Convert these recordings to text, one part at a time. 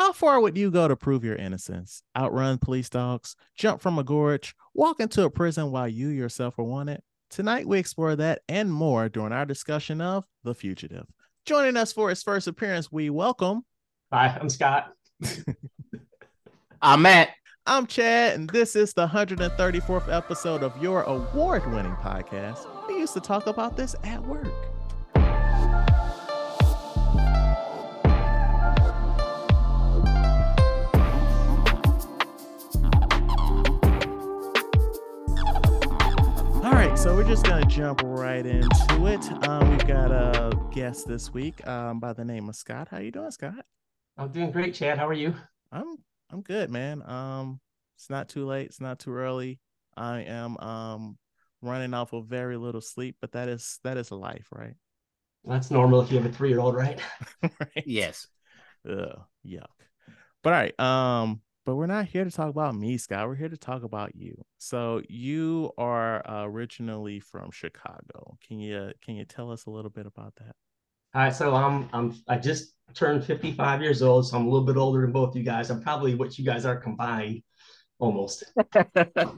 How far would you go to prove your innocence? Outrun police dogs, jump from a gorge, walk into a prison while you yourself are wanted? Tonight, we explore that and more during our discussion of The Fugitive. Joining us for his first appearance, we welcome. Hi, I'm Scott. I'm Matt. I'm Chad, and this is the 134th episode of your award winning podcast. We used to talk about this at work. So we're just gonna jump right into it. Um, we've got a guest this week um, by the name of Scott. How you doing, Scott? I'm doing great, Chad. How are you? I'm I'm good, man. Um, it's not too late. It's not too early. I am um running off of very little sleep, but that is that is life, right? That's normal if you have a three year old, right? right. Yes. Ugh, yuck. But all right. Um, but we're not here to talk about me, Scott. We're here to talk about you. So you are uh, originally from Chicago. Can you can you tell us a little bit about that? All right, so I'm I'm I just turned 55 years old, so I'm a little bit older than both you guys. I'm probably what you guys are combined, almost.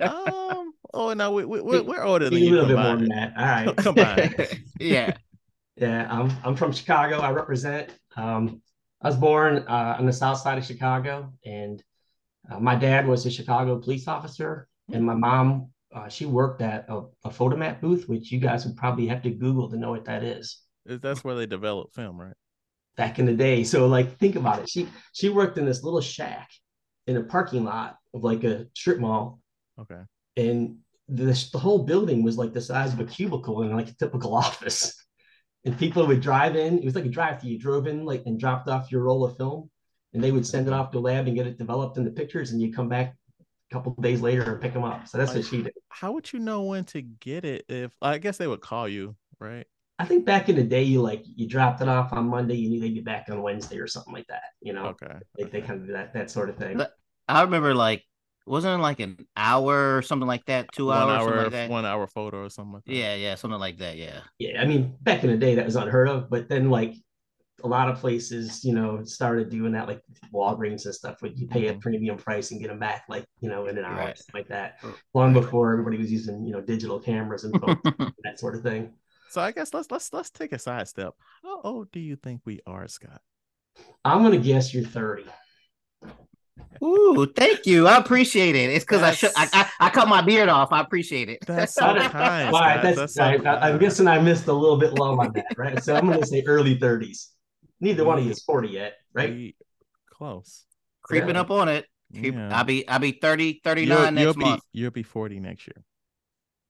um. Oh no, we, we we're, we're older than a you. little bit more than that. All right. Combined. yeah. Yeah, I'm I'm from Chicago. I represent. Um, I was born uh, on the south side of Chicago, and uh, my dad was a Chicago police officer, and my mom uh, she worked at a, a Fotomat booth, which you guys would probably have to Google to know what that is. That's where they develop film, right? Back in the day, so like think about it. She she worked in this little shack in a parking lot of like a strip mall, Okay. and this the whole building was like the size of a cubicle in like a typical office. And people would drive in. It was like a drive-through. You drove in like and dropped off your roll of film, and they would send it off to a lab and get it developed in the pictures, and you come back a couple days later and pick them up. So that's what she did. How would you know when to get it? If I guess they would call you, right? I think back in the day, you like you dropped it off on Monday, you knew they'd be back on Wednesday or something like that. You know, Okay. like they okay. kind of do that that sort of thing. But- I remember like wasn't it like an hour or something like that, two one hours, hour, like that. one hour photo or something like that. Yeah, yeah, something like that. Yeah. yeah, I mean, back in the day, that was unheard of. But then, like a lot of places, you know, started doing that, like Walgreens and stuff, where you pay a Mhm. premium price and get them back, like you know, in an hour, Right. like that. Oh. Long before everybody was using, you know, digital cameras and phones, that sort of thing. So I guess let's let's let's take a side step. How old do you think we are, Scott? I'm gonna guess you're 30. Ooh, thank you. I appreciate it. It's because I should I, I I cut my beard off. I appreciate it. That's so kind. right, that's, That's so I, I, I'm guessing I missed a little bit low on that, right? So I'm gonna say early 30s. Neither one of you is 40 yet, right? We- close. Creeping Yeah. up on it. Creep- Yeah. I'll be I'll be 30, 39 You'll, next you'll be month. you'll be forty next year.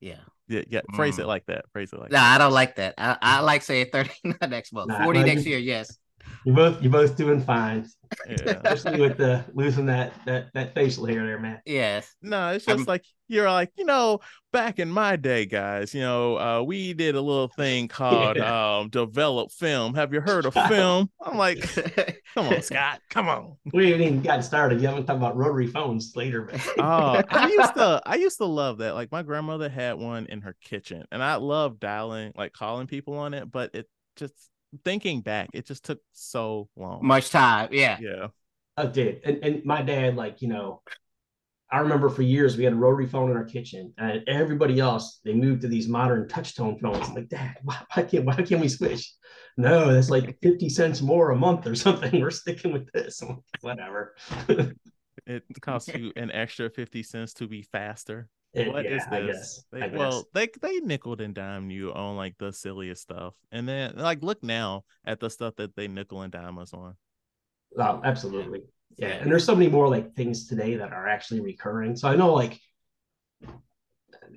Yeah. Yeah, yeah. Phrase it Mm. like that. Phrase it like Nah, that. I don't like that. I, I like saying 39 next month. Nah, 40 next year, yes. You're both you're both doing fine, Yeah. especially with the losing that that that facial hair there, man. Yes. No, it's I'm- just like you're like, you know, back in my day, guys, you know, uh, we did a little thing called um develop film. Have you heard of film? I'm like, come on, Scott, come on. We haven't even gotten started. You haven't talked about rotary phones later, man. Oh, I used to I used to love that. Like my grandmother had one in her kitchen, and I love dialing, like calling people on it, but it just thinking back, it just took so long. Much time. Yeah. yeah. I did. And, and my dad, like, you know, I remember for years we had a rotary phone in our kitchen, and everybody else they moved to these modern touch tone phones. I'm like, Dad, why, why can't why can't we switch? No, that's like 50 cents more a month or something. We're sticking with this. Like, Whatever. It costs you an extra 50 cents to be faster. It- What is yeah, I this? guess. They, well, they they nickel and dime you on like the silliest stuff, and then like look now at the stuff that they nickel and dime us on. Oh, absolutely. Yeah. And there's so many more like things today that are actually recurring. So I know like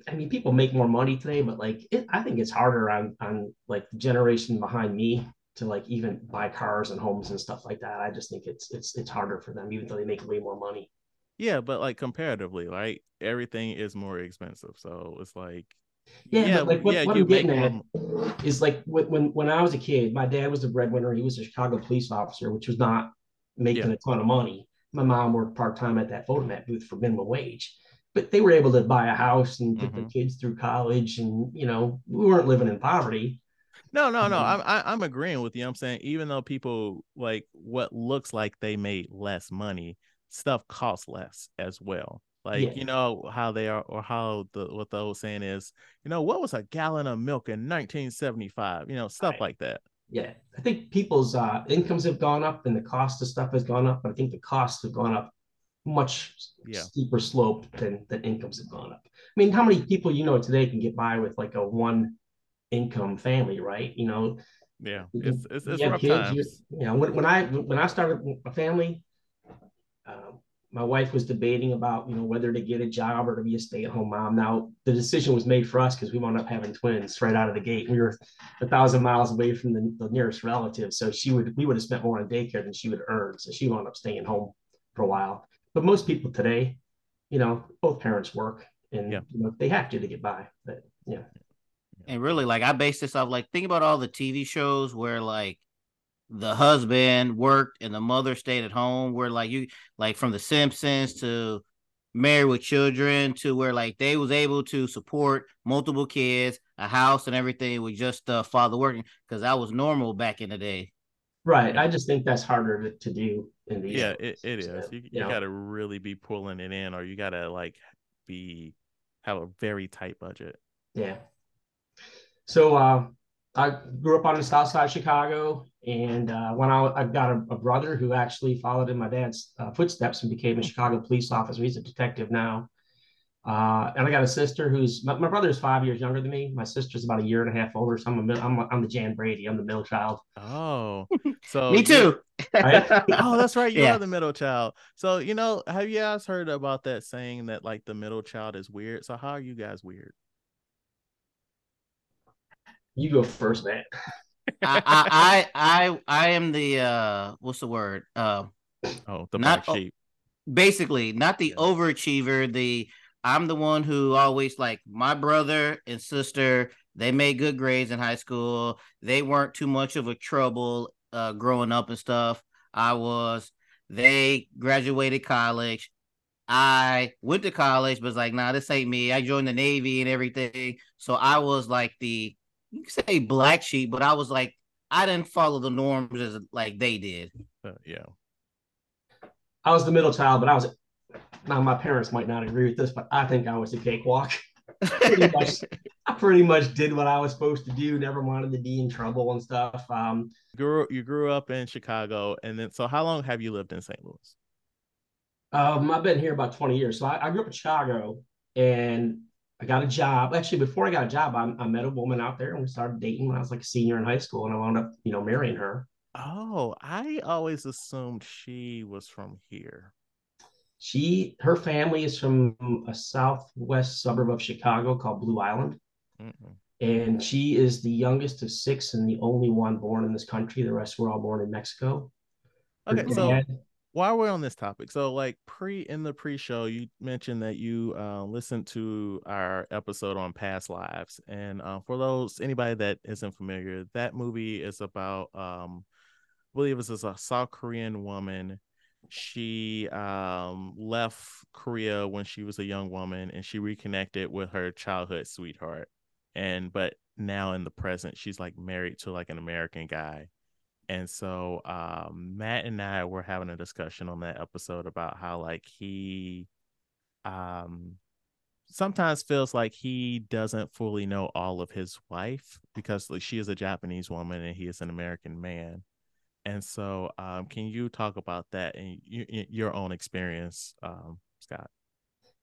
I mean people make more money today, but like it, I think it's harder on on like the generation behind me to like even buy cars and homes and stuff like that. I just think it's it's it's harder for them, even though they make way more money. Yeah, but like comparatively, right? Everything is more expensive, so it's like Yeah, but like what, yeah, what you I'm getting at more- is like when, when I was a kid, my dad was the breadwinner. He was a Chicago police officer, which was not making a ton of money. My mom worked part time at that Fotomat booth for minimum wage, but they were able to buy a house and put their Mhm. kids through college, and you know we weren't living in poverty. No, no, no. Mhm. I'm I, I'm agreeing with you. I'm saying even though people like what looks like they made less money, stuff costs less as well. Like Yeah. you know how they are, or how the what the old saying is. You know what was a gallon of milk in 1975? You know stuff Right. like that. Yeah, I think people's uh, incomes have gone up and the cost of stuff has gone up, but I think the costs have gone up much Yeah. steeper slope than than incomes have gone up. I mean, how many people you know today can get by with like a one income family, right? You know, Yeah, you- it's it's, you it's have rough kids, you, you know, when, when I when I started a family, um, my wife was debating about you know whether to get a job or to be a stay at home mom. Now the decision was made for us because we wound up having twins right out of the gate. We were a thousand miles away from the, the nearest relative, so she would we would have spent more on daycare than she would earn. So she wound up staying home for a while. But most people today, you know, both parents work and Yeah. you know they have to to get by. But yeah, And really, like I base this off like think about all the TV shows where like the husband worked and the mother stayed at home. Where like you like from The Simpsons to Married with Children to where like they was able to support multiple kids, a house, and everything with just the father working because that was normal back in the day. right. I just think that's harder to, to do in these. Yeah, days. it, it So, is. You, you you know, got to really be pulling it in, or you got to like be have a very tight budget. Yeah. So uh, I grew up on the south side of Chicago, and uh, when I, I got a, a brother who actually followed in my dad's uh, footsteps and became a Chicago police officer. He's a detective now. Uh, and I got a sister who's my, my is five years younger than me. My sister's about a year and a half older. So I'm a, mid- I'm, a, I'm the Jan Brady. I'm the middle child. Oh, so Me too. Right? Oh, that's right. You Yeah. are the middle child. So you know, have you guys heard about that saying that like the middle child is weird? So how are you guys weird? You go first, man. I, I I I am the uh what's the word? Uh Oh, the Not- black sheep. basically not the Yeah. overachiever the i'm the one who always like my brother and sister they made good grades in high school they weren't too much of a trouble uh growing up and stuff i was they graduated college i went to college but was like nah this ain't me i joined the navy and everything so i was like the you can say black sheep but i was like i didn't follow the norms as like they did Uh, yeah. I was the middle child, but I was. Now my parents might not agree with this, but I think I was a cakewalk. Pretty much, I pretty much did what I was supposed to do. Never wanted to be in trouble and stuff. Um, Grew you grew up in Chicago, and then so how long have you lived in St. Louis? Um, I've been here about 20 years. So I, I grew up in Chicago and I got a job. Actually, before I got a job, I, I met a woman out there and we started dating when I was like a senior in high school and I wound up, you know, marrying her. Oh, I always assumed she was from here. She, her family is from a southwest suburb of Chicago called Blue Island. Mm-mm. And she is the youngest of six and the only one born in this country. The rest were all born in Mexico. Her Okay, so dad- while we're on this topic, so like pre in the pre-show, you mentioned that you uh, listened to our episode on past lives, and uh, for those anybody that isn't familiar, that movie is about um, I believe is a South Korean woman. She um left Korea when she was a young woman, and she reconnected with her childhood sweetheart, and but now in the present, she's like married to like an American guy and so um Matt and I were having a discussion on that episode about how like he um sometimes feels like he doesn't fully know all of his wife because like, she is a Japanese woman and he is an American man. And so um can you talk about that y- your own experience um Scott?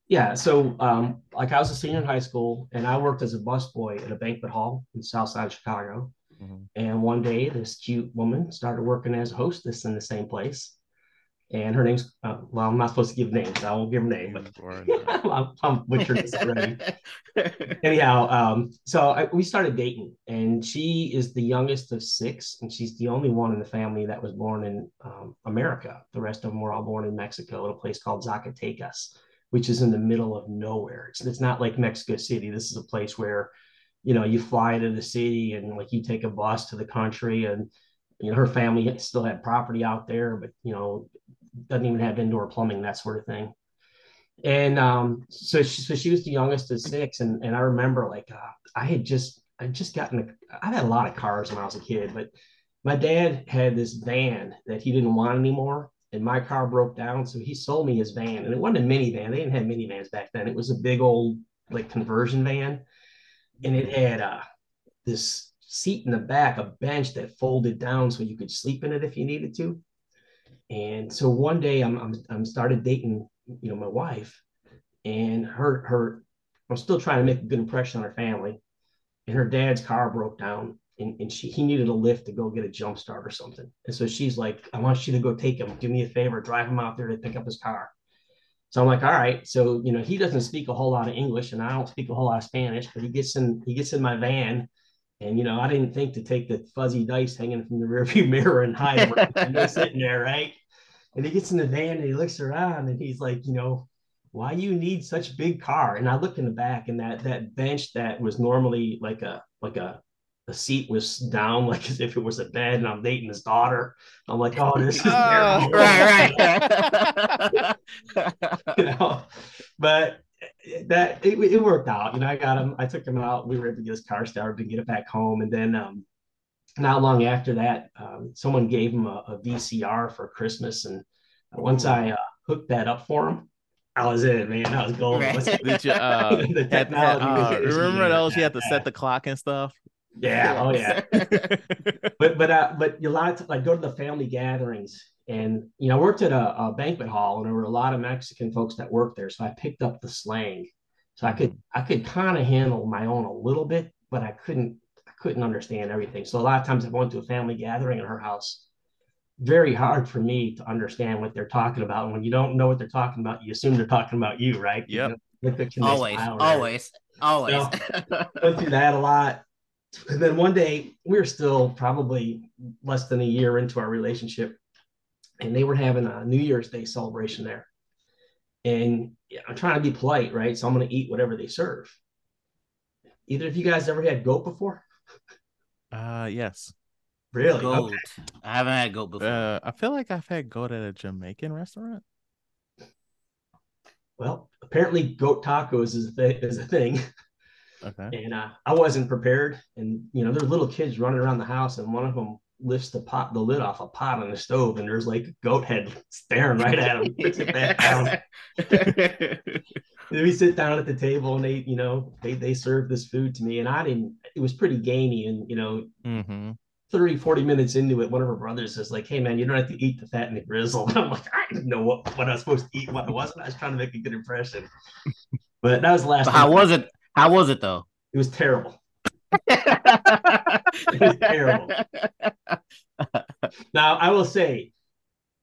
Yeah, so um, like I was a senior in high school, and I worked as a busboy at a banquet hall in South Side Chicago. Mhm. And one day, this cute woman started working as a hostess in the same place, and her name's uh, well, I'm not supposed to give names. I won't give her name, but You are not- I'm, I'm butchering this already. Anyhow, um, so I, we started dating, and she is the youngest of six, and she's the only one in the family that was born in um, America. The rest of them were all born in Mexico, at a place called Zacatecas, which is in the middle of nowhere. It's, it's not like Mexico City. This is a place where, you know, you fly to the city and like you take a bus to the country, and you know her family still had property out there, but you know doesn't even have indoor plumbing, that sort of thing and um, so she, so she was the youngest of six, and and I remember like uh, I had just I just gotten. I've had a lot of cars when I was a kid, but my dad had this van that he didn't want anymore, and my car broke down, so he sold me his van, and it wasn't a minivan. They didn't have minivans back then. It was a big old like conversion van, and it had uh, this seat in the back, a bench that folded down so you could sleep in it if you needed to. And so one day I'm I'm, I'm started dating you know my wife, and her her I'm still trying to make a good impression on her family, and her dad's car broke down. And, and she he needed a lift to go get a jump start or something. And so she's like, I want you to go take him. Do me a favor, drive him out there to pick up his car. So I'm like, all right. So you know, he doesn't speak a whole lot of English, and I don't speak a whole lot of Spanish. But he gets in, he gets in my van, and you know, I didn't think to take the fuzzy dice hanging from the rearview mirror and hide him and they're sitting there, right? And he gets in the van and he looks around and he's like, you know, why you need such big car? And I look in the back and that that bench that was normally like a like a the seat was down like as if it was a bed and I'm dating his daughter. I'm like, oh, this is oh, right, right. you know, but that it, it, worked out. You know, I got him, I took him out, we were able to get his car started and get it back home. And then um not long after that, um, someone gave him a, a, VCR for Christmas. And once I uh, hooked that up for him, I was in, man. I was golden. Right. You, uh, the technology had, uh, remember those? You had to set the clock and stuff. Yeah. Oh yeah. but but uh, but a lot of like go to the family gatherings, and you know, I worked at a, a, banquet hall, and there were a lot of Mexican folks that worked there, so I picked up the slang. So I could I could kind of handle my own a little bit, but I couldn't I couldn't understand everything. So a lot of times I went to a family gathering in her house, very hard for me to understand what they're talking about. And when you don't know what they're talking about, you assume they're talking about you, right? Yeah. You know, always, always, always. So, went through that a lot. And then one day we were still probably less than a year into our relationship, and they were having a New Year's Day celebration there. And I'm trying to be polite, right? So I'm going to eat whatever they serve. Either of you guys ever had goat before? Uh, yes. Really? Goat. Okay. I haven't had goat before. Uh, I feel like I've had goat at a Jamaican restaurant. Well, apparently goat tacos is a, th- is a thing. Okay. And uh, I wasn't prepared. And, you know, there's little kids running around the house, and one of them lifts the pot, the lid off a pot on the stove, and there's like a goat head staring right at him. Puts it back down. we sit down at the table, and they, you know, they they serve this food to me, and I didn't. It was pretty gamey, and you know, mm-hmm. 30, 40 minutes into it, one of her brothers is like, Hey man, you don't have to eat the fat and the grizzle. And I'm like, I didn't know what, what I was supposed to eat, what it wasn't. I was trying to make a good impression. But that was the last. how was it? How was it though? It was terrible. it was terrible. now I will say,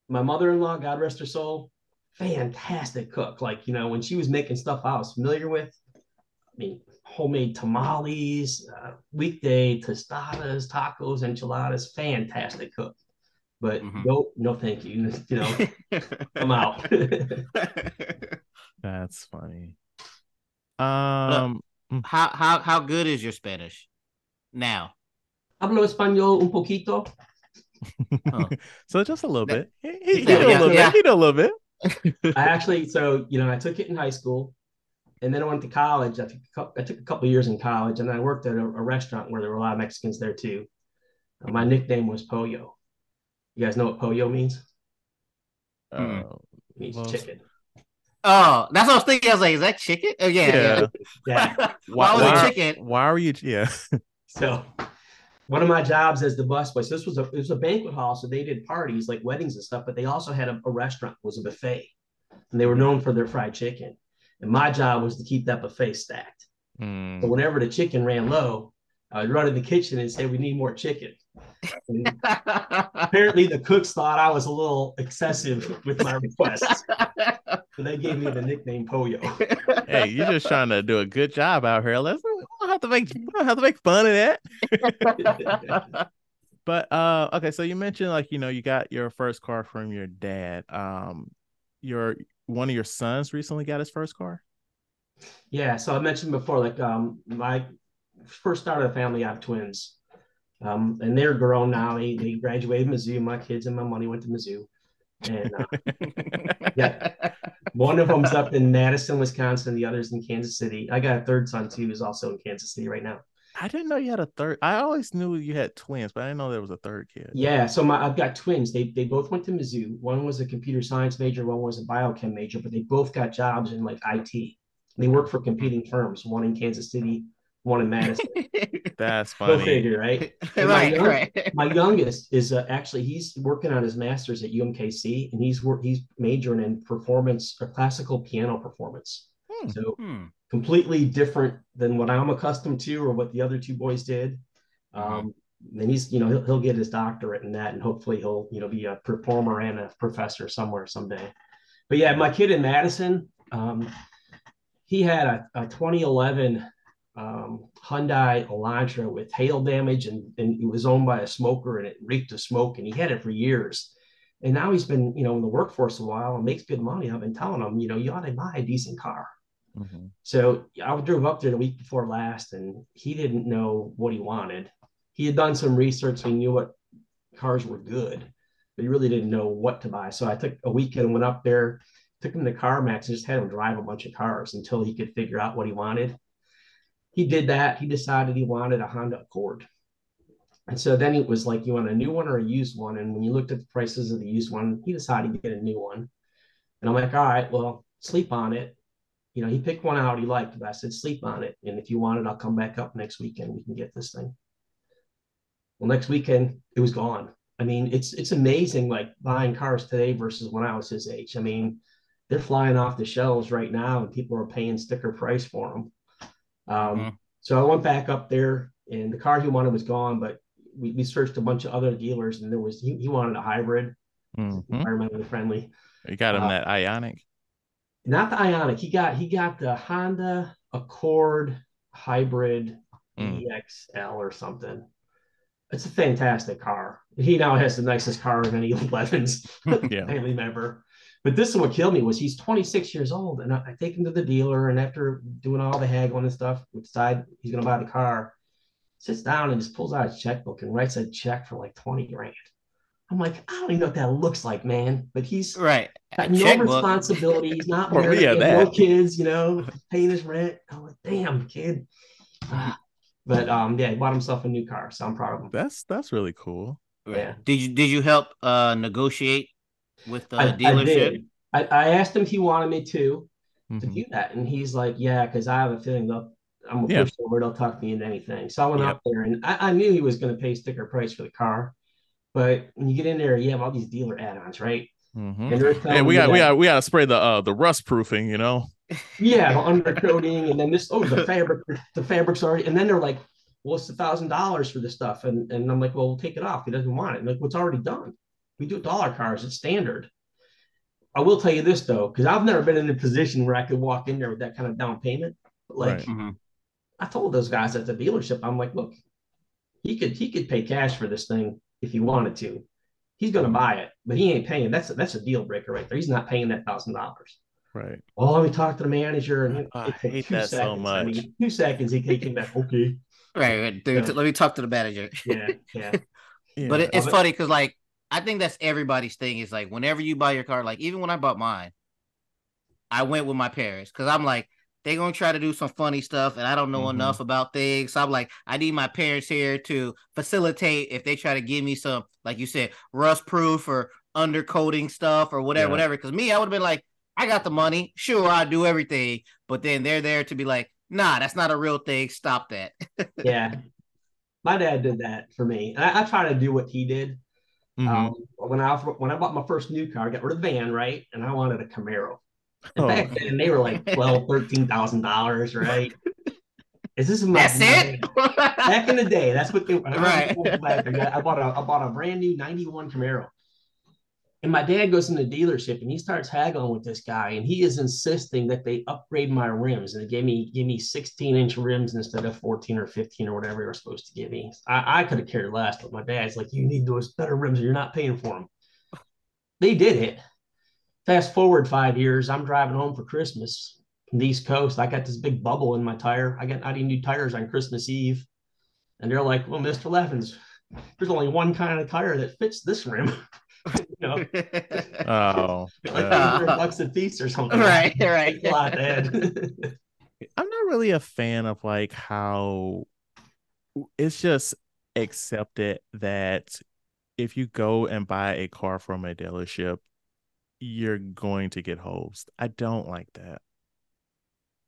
my mother-in-law, God rest her soul, fantastic cook. Like, you know, when she was making stuff I was familiar with, I mean, homemade tamales, uh, weekday tostadas, tacos, enchiladas, fantastic cook. But mm-hmm. no, no, thank you. You know, I'm out. That's funny. Um, Look, how how how good is your Spanish now? Hablo español un poquito. Oh. so just a little bit. He, he, he yeah, a little yeah. bit. He know a little bit. I actually, so you know, I took it in high school, and then I went to college. I took a couple, I took a couple years in college, and I worked at a, a, restaurant where there were a lot of Mexicans there too. Uh, my nickname was Pollo. You guys know what Pollo means? Uh, it means well, chicken. Oh, that's what I was thinking. I was like, "Is that chicken?" Oh yeah, yeah. yeah. why, why was it chicken? Why are you? Yeah. so, one of my jobs as the busboy. So this was a it was a banquet hall, so they did parties like weddings and stuff, but they also had a, a restaurant. It was a buffet, and they were known for their fried chicken. And my job was to keep that buffet stacked. Mm. So whenever the chicken ran low, I would run in the kitchen and say, "We need more chicken." Apparently, the cooks thought I was a little excessive with my requests, so they gave me the nickname Pollo. hey, you're just trying to do a good job out here. Let's we don't have to make we don't have to make fun of that. but uh, okay, so you mentioned like you know you got your first car from your dad. Um, your one of your sons recently got his first car? Yeah, so I mentioned before, like um, my first started a family, I have twins, um, and they're grown now. They they graduated Mizzou. My kids and my money went to Mizzou, and uh, yeah, one of them's up in Madison, Wisconsin. The other's in Kansas City. I got a third son too, who's also in Kansas City right now. I didn't know you had a third. I always knew you had twins, but I didn't know there was a third kid. Yeah, so my I've got twins. They they both went to Mizzou. One was a computer science major, one was a biochem major, but they both got jobs in like IT. They work for competing firms, one in Kansas City, one in Madison. That's Go funny. figure, right? And my right, young- right. My youngest is uh, actually he's working on his master's at UMKC, and he's work he's majoring in performance or classical piano performance. Hmm. So Hmm. completely different than what I'm accustomed to or what the other two boys did. Um, and he's, you know, he'll, he'll get his doctorate in that, and hopefully he'll, you know, be a performer and a professor somewhere someday. But yeah, my kid in Madison, um, he had a, a 2011 um, Hyundai Elantra with hail damage, and, and it was owned by a smoker, and it reeked of smoke, and he had it for years. And now he's been, you know, in the workforce a while and makes good money. I've been telling him, you know, you ought to buy a decent car. Mhm. So I drove up there the week before last, and he didn't know what he wanted. He had done some research, he knew what cars were good, but he really didn't know what to buy. So I took a weekend, and went up there, took him to CarMax, and just had him drive a bunch of cars until he could figure out what he wanted. He did that. He decided he wanted a Honda Accord. And so then it was like, you want a new one or a used one? And when you looked at the prices of the used one, he decided to get a new one. And I'm like, all right, well, sleep on it you know, he picked one out he liked, but I said, sleep on it. And if you want it, I'll come back up next weekend. We can get this thing. Well, next weekend, it was gone. I mean, it's it's amazing like buying cars today versus when I was his age. I mean, they're flying off the shelves right now and people are paying sticker price for them. Um, Mhm. So I went back up there and the car he wanted was gone, but we, we searched a bunch of other dealers and there was, he, he wanted a hybrid, Mhm. environmentally friendly. You got him Uh, that Ioniq. not the Ioniq. He got he got the Honda Accord Hybrid Mm. EXL or something. It's a fantastic car. He now has the nicest car of any 11s Yeah. family member. But this is what killed me was he's 26 years old, and I, I take him to the dealer, and after doing all the haggling and stuff, we decide he's gonna buy the car. Sits down and just pulls out his checkbook and writes a check for like 20 grand. I'm like, I don't even know what that looks like, man. But he's Right. got no Checkbook. responsibility. He's not Well, married. yeah, he no kids, you know, paying his rent. I'm like, damn, kid. Ah. But um, yeah, he bought himself a new car, so I'm proud of him. That's that's really cool. Yeah. Did you did you help uh negotiate with the I, I dealership? did. I, I asked him if he wanted me to to Mhm. do that, and he's like, yeah, because I have a feeling they'll. I'm a Yeah. pushover. They'll talk me into anything. So I went Yep. up there, and I, I knew he was going to pay sticker price for the car. But when you get in there, you have all these dealer add-ons, right? Mhm. And they're Hey, telling we you got we got we got to spray the uh the rust proofing, you know. Yeah, the undercoating, and then this. Oh, the fabric, the fabric's already. And then they're like, "Well, it's a thousand dollars for this stuff," and and I'm like, "Well, we'll take it off. He doesn't want it." And like, what's already done? We do dollar cars. It's standard. I will tell you this though, because I've never been in a position where I could walk in there with that kind of down payment. But like, Right. Mhm. I told those guys at the dealership, I'm like, look, he could he could pay cash for this thing if he wanted to. He's gonna buy it, but he ain't paying. That's a, that's a deal breaker right there. He's not paying that thousand dollars. Right. Well, let me talk to the manager. And I hate two that so seconds. I much. mean, two seconds, he came back. Okay. Right. right. Dude, Yeah. Let me talk to the manager. Yeah. Yeah. Yeah. But it, it's But- funny because like I think that's everybody's thing is like whenever you buy your car, like even when I bought mine, I went with my parents because I'm like they're gonna try to do some funny stuff and I don't know Mhm. enough about things. So I'm like I need my parents here to facilitate if they try to give me some like you said rust proof or undercoating stuff or whatever, Yeah. whatever. Because me, I would have been like I got the money, sure I'll do everything, but then they're there to be like, nah, that's not a real thing. Stop that. yeah. My dad did that for me. And I, I try to do what he did. Mhm. Um, when I when I bought my first new car, I got rid of the van, right? And I wanted a Camaro. And Oh. back then they were like twelve, thirteen thousand dollars, right? Is this my That's it. back in the day? That's what they were. Right. I bought a I bought a brand new '91 Camaro, and my dad goes in the dealership and he starts haggling with this guy, and he is insisting that they upgrade my rims, and they gave me give me 16 inch rims instead of 14 or 15 or whatever they were supposed to give me. I, I could have cared less, but my dad's like, you need those better rims, or you're not paying for them. They did it. Fast forward five years, I'm driving home for Christmas from the East Coast. I got this big bubble in my tire. I got I need new tires on Christmas Eve. And they're like, well, Mr. Levens, there's only one kind of tire that fits this rim. you know, Oh. like yeah. 800 bucks a piece or something. right, right. It's a lot, Dad. I'm not really a fan of like how it's just accepted that if you go and buy a car from a dealership, you're going to get hosed. I don't like that.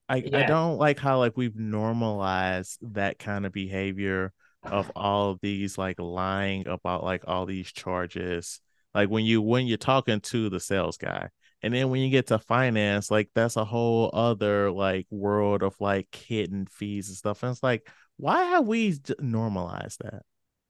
I, yeah. I don't like how like we've normalized that kind of behavior of all of these like lying about like all these charges. Like when you when you're talking to the sales guy, and then when you get to finance, like that's a whole other like world of like hidden fees and stuff. And it's like, why have we normalized that?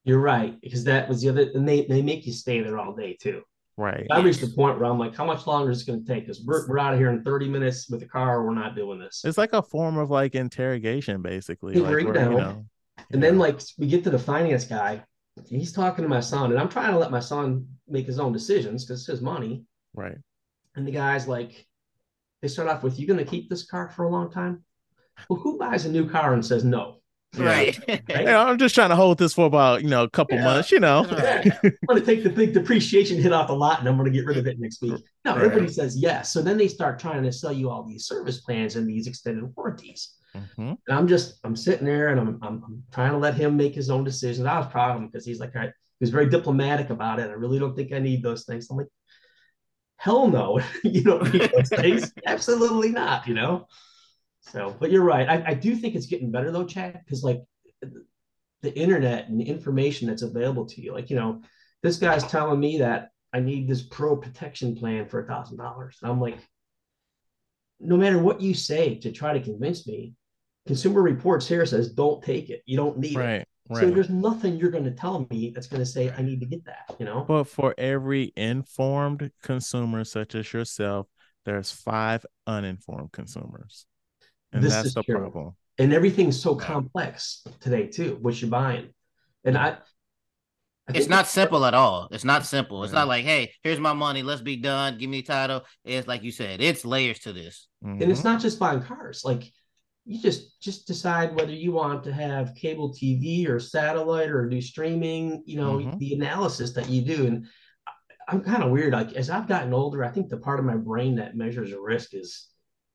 You're right, because that was the other, and they they make you stay there all day too. Right. I reached the point where I'm like, how much longer is it going to take? Because we're, we're out of here in 30 minutes with the car. We're not doing this. It's like a form of like interrogation, basically. Like you know, and then like we get to the finance guy, he's talking to my son, and I'm trying to let my son make his own decisions because it's his money. Right. And the guy's like, they start off with, "You going to keep this car for a long time?" Well, who buys a new car and says no? Right. right? I'm just trying to hold this for about, you know, a couple yeah. months, you know. Yeah. I'm going to take the big depreciation hit off the lot and I'm going to get rid of it next week. No, right. everybody says yes. So then they start trying to sell you all these service plans and these extended warranties. Mm-hmm. And I'm just, I'm sitting there and I'm, I'm, I'm, trying to let him make his own decisions. I was proud of him because he's like, all right, he was very diplomatic about it. I really don't think I need those things. I'm like, hell no, you don't need those things. Absolutely not, you know? So, but you're right. I, I do think it's getting better though, Chad, because like the internet and the information that's available to you, like, you know, this guy's telling me that I need this pro protection plan for a thousand dollars. I'm like, no matter what you say to try to convince me, Consumer Reports here says don't take it. You don't need right, it. Right. So there's nothing you're going to tell me that's going to say I need to get that. You know. But for every informed consumer such as yourself, there's five uninformed consumers and this that's the true. problem. And everything's so complex today too. What you're buying, and I. I it's not simple at all. It's not simple. It's not like, hey, here's my money. Let's be done. Give me a title. It's like you said, it's layers to this. Mm-hmm. And it's not just buying cars. Like you just just decide whether you want to have cable TV or satellite or do streaming. You know mm-hmm. the analysis that you do, and I'm kind of weird. Like as I've gotten older, I think the part of my brain that measures risk is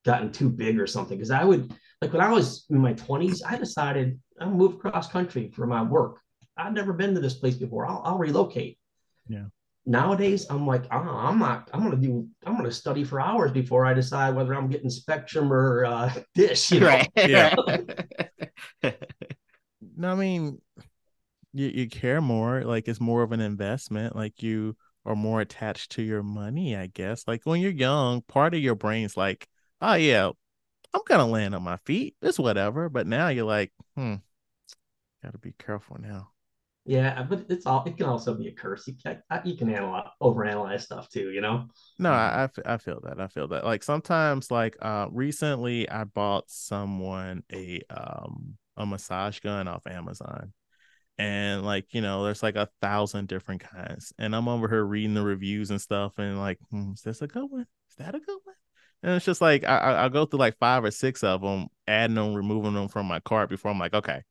gotten too big or something. Because I would like when I was in my 20s, I decided I'll move cross country for my work. I've never been to this place before. I'll, I'll relocate. Yeah. Nowadays, I'm like, oh, I'm not. I'm gonna do. I'm gonna study for hours before I decide whether I'm getting Spectrum or uh, Dish. You know? Right. Yeah. no, I mean, you you care more. Like it's more of an investment. Like you are more attached to your money, I guess. Like when you're young, part of your brain's like, oh yeah, I'm gonna land on my feet. It's whatever. But now you're like, hmm, gotta be careful now. Yeah, but it's all. It can also be a curse. You can you can analyze, overanalyze stuff too. You know. No, I, I feel that. I feel that. Like sometimes, like uh, recently, I bought someone a um a massage gun off Amazon, and like you know, there's like a thousand different kinds, and I'm over here reading the reviews and stuff, and like, hmm, is this a good one? Is that a good one? And it's just like I I go through like five or six of them, adding them, removing them from my cart before I'm like, okay,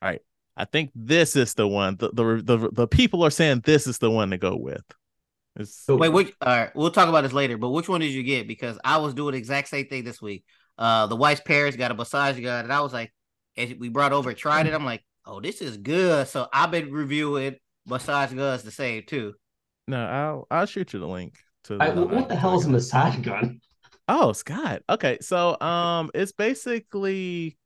all right, I think this is the one. The the the, the people are saying this is the one to go with. It's... Wait, which, all right, we'll talk about this later. But which one did you get? Because I was doing the exact same thing this week. Uh, the wife's parents got a massage gun, and I was like, as we brought over, tried it. I'm like, oh, this is good. So I've been reviewing massage guns the same too. No, I'll I'll shoot you the link to. The, I, what the hell is a massage gun? Oh, Scott. Okay, so um, it's basically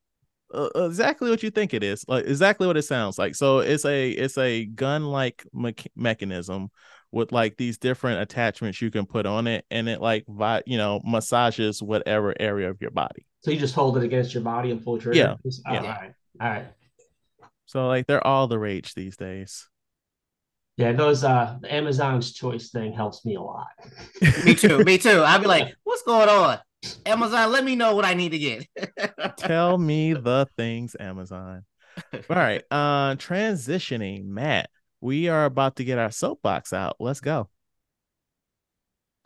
uh, exactly what you think it is. Like exactly what it sounds like. So it's a it's a gun like me- mechanism with like these different attachments you can put on it, and it like vi- you know massages whatever area of your body. So you just hold it against your body and pull the trigger. Yeah. Oh, yeah. All right. All right. So like they're all the rage these days. Yeah, those uh Amazon's choice thing helps me a lot. me too. Me too. I'd be like, what's going on? Amazon, let me know what I need to get. Tell me the things, Amazon. All right. Uh transitioning, Matt. We are about to get our soapbox out. Let's go.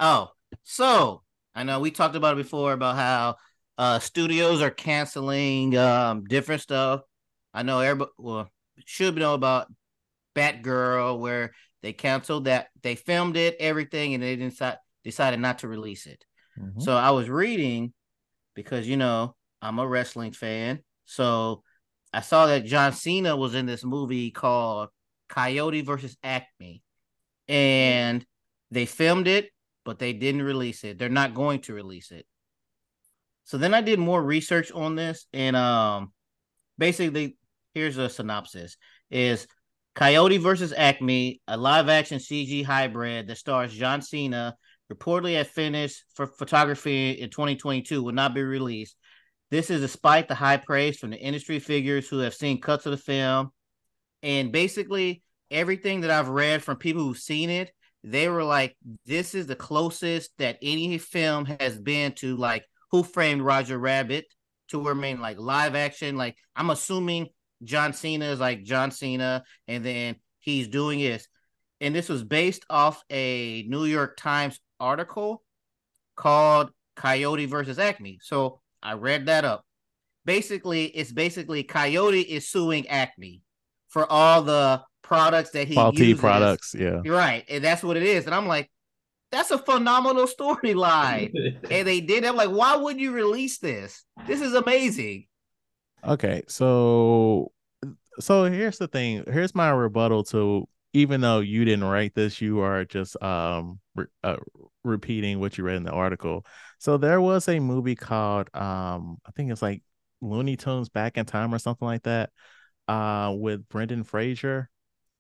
Oh, so I know we talked about it before about how uh studios are canceling um different stuff. I know everybody well should know about Batgirl, where they canceled that. They filmed it, everything, and they decide, decided not to release it. Mm-hmm. So I was reading because you know I'm a wrestling fan. So I saw that John Cena was in this movie called Coyote versus Acme, and they filmed it, but they didn't release it. They're not going to release it. So then I did more research on this, and um, basically, here's a synopsis: is Coyote versus Acme, a live action CG hybrid that stars John Cena, reportedly had finished for photography in 2022, will not be released. This is despite the high praise from the industry figures who have seen cuts of the film. And basically, everything that I've read from people who've seen it, they were like, this is the closest that any film has been to like Who Framed Roger Rabbit to where remain like live action. Like, I'm assuming John Cena is like John Cena, and then he's doing this. And this was based off a New York Times article called Coyote versus Acme. So I read that up. Basically, it's basically Coyote is suing Acme for all the products that he Faulty uses. products, yeah. You're right, and that's what it is. And I'm like, that's a phenomenal storyline. and they did. I'm like, why would you release this? This is amazing. Okay, so so here's the thing. Here's my rebuttal to even though you didn't write this, you are just um re- uh, repeating what you read in the article. So there was a movie called um I think it's like Looney Tunes Back in Time or something like that uh with Brendan Fraser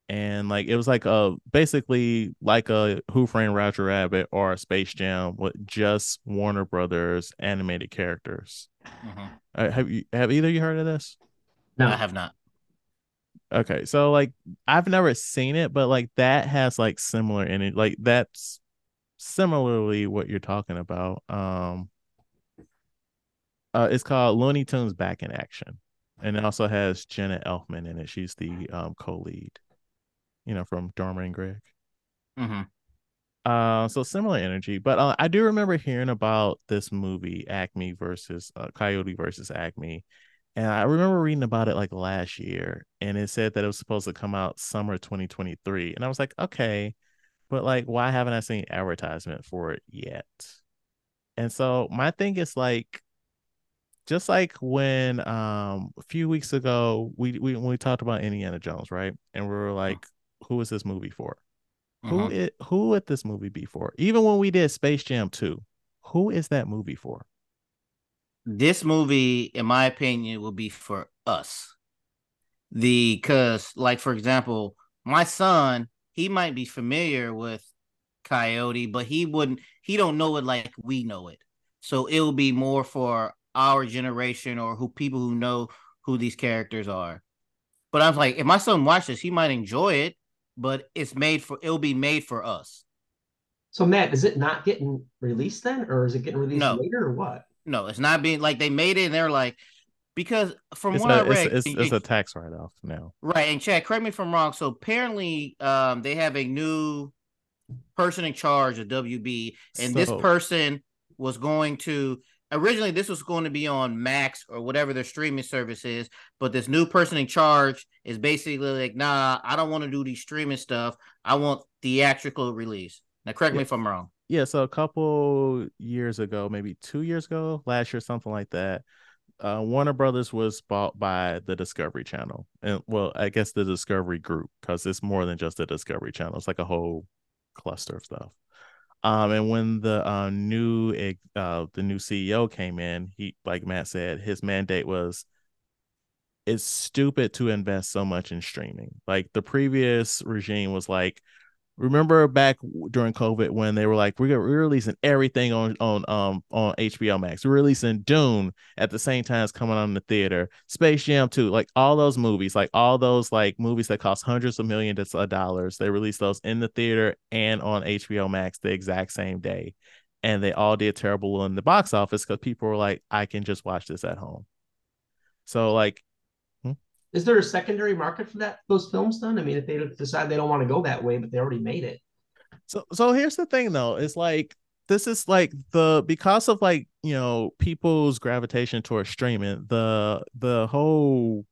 and like it was like a basically like a Who Framed Roger Rabbit or a Space Jam with just Warner Brothers animated characters. Mhm. Uh, have you have either of you heard of this? No. I have not. Okay, so like I've never seen it, but like that has like similar in it. Like that's similarly what you're talking about. Um uh it's called Looney Tunes Back in Action. And it also has Jenna Elfman in it. She's the um co-lead, you know, from Dharma and Greg. hmm Uh, so similar energy, but uh, I do remember hearing about this movie, Acme versus uh, Coyote versus Acme, and I remember reading about it like last year, and it said that it was supposed to come out summer 2023, and I was like, okay, but like, why haven't I seen advertisement for it yet? And so my thing is like, just like when um a few weeks ago we we when we talked about Indiana Jones, right? And we were like, who is this movie for? Who Mhm. it who would this movie be for? Even when we did Space Jam 2, who is that movie for? This movie, in my opinion, will be for us. The because, like, for example, my son, he might be familiar with Coyote, but he wouldn't, he don't know it like we know it. So it will be more for our generation or who people who know who these characters are. But I was like, if my son watches he might enjoy it, but it's made for it'll be made for us. So Matt, is it not getting released then, or is it getting released No. later, or what? No, it's not being like they made it and they're like because from It's what I read, it's, it's, it's a tax write off now. Right, and Chad, correct me if I'm wrong. So apparently, um, they have a new person in charge of WB, and this person was going to originally this was going to be on Max or whatever their streaming service is, but this new person in charge is basically like, nah, I don't want to do these streaming stuff. I want theatrical release. Now, correct me if I'm wrong. Yeah, so a couple years ago, maybe two years ago, last year, something like that, uh, Warner Brothers was bought by the Discovery Channel, and well, I guess the Discovery Group, because it's more than just the Discovery Channel; it's like a whole cluster of stuff. Um, and when the uh, new uh, the new CEO came in, he like Matt said, his mandate was it's stupid to invest so much in streaming. Like the previous regime was like, remember back during COVID when they were like, we're, we're releasing everything on on um on HBO Max. We're releasing Dune at the same time as coming on in the theater. Space Jam 2, like all those movies, like all those like movies that cost hundreds of millions of dollars. They released those in the theater and on HBO Max the exact same day. And they all did terrible in the box office because people were like, I can just watch this at home. So like Is there a secondary market for that those films then? I mean, if they decide they don't want to go that way, but they already made it. So so here's the thing though, it's like this is like the because of like, you know, people's gravitation towards streaming, the the whole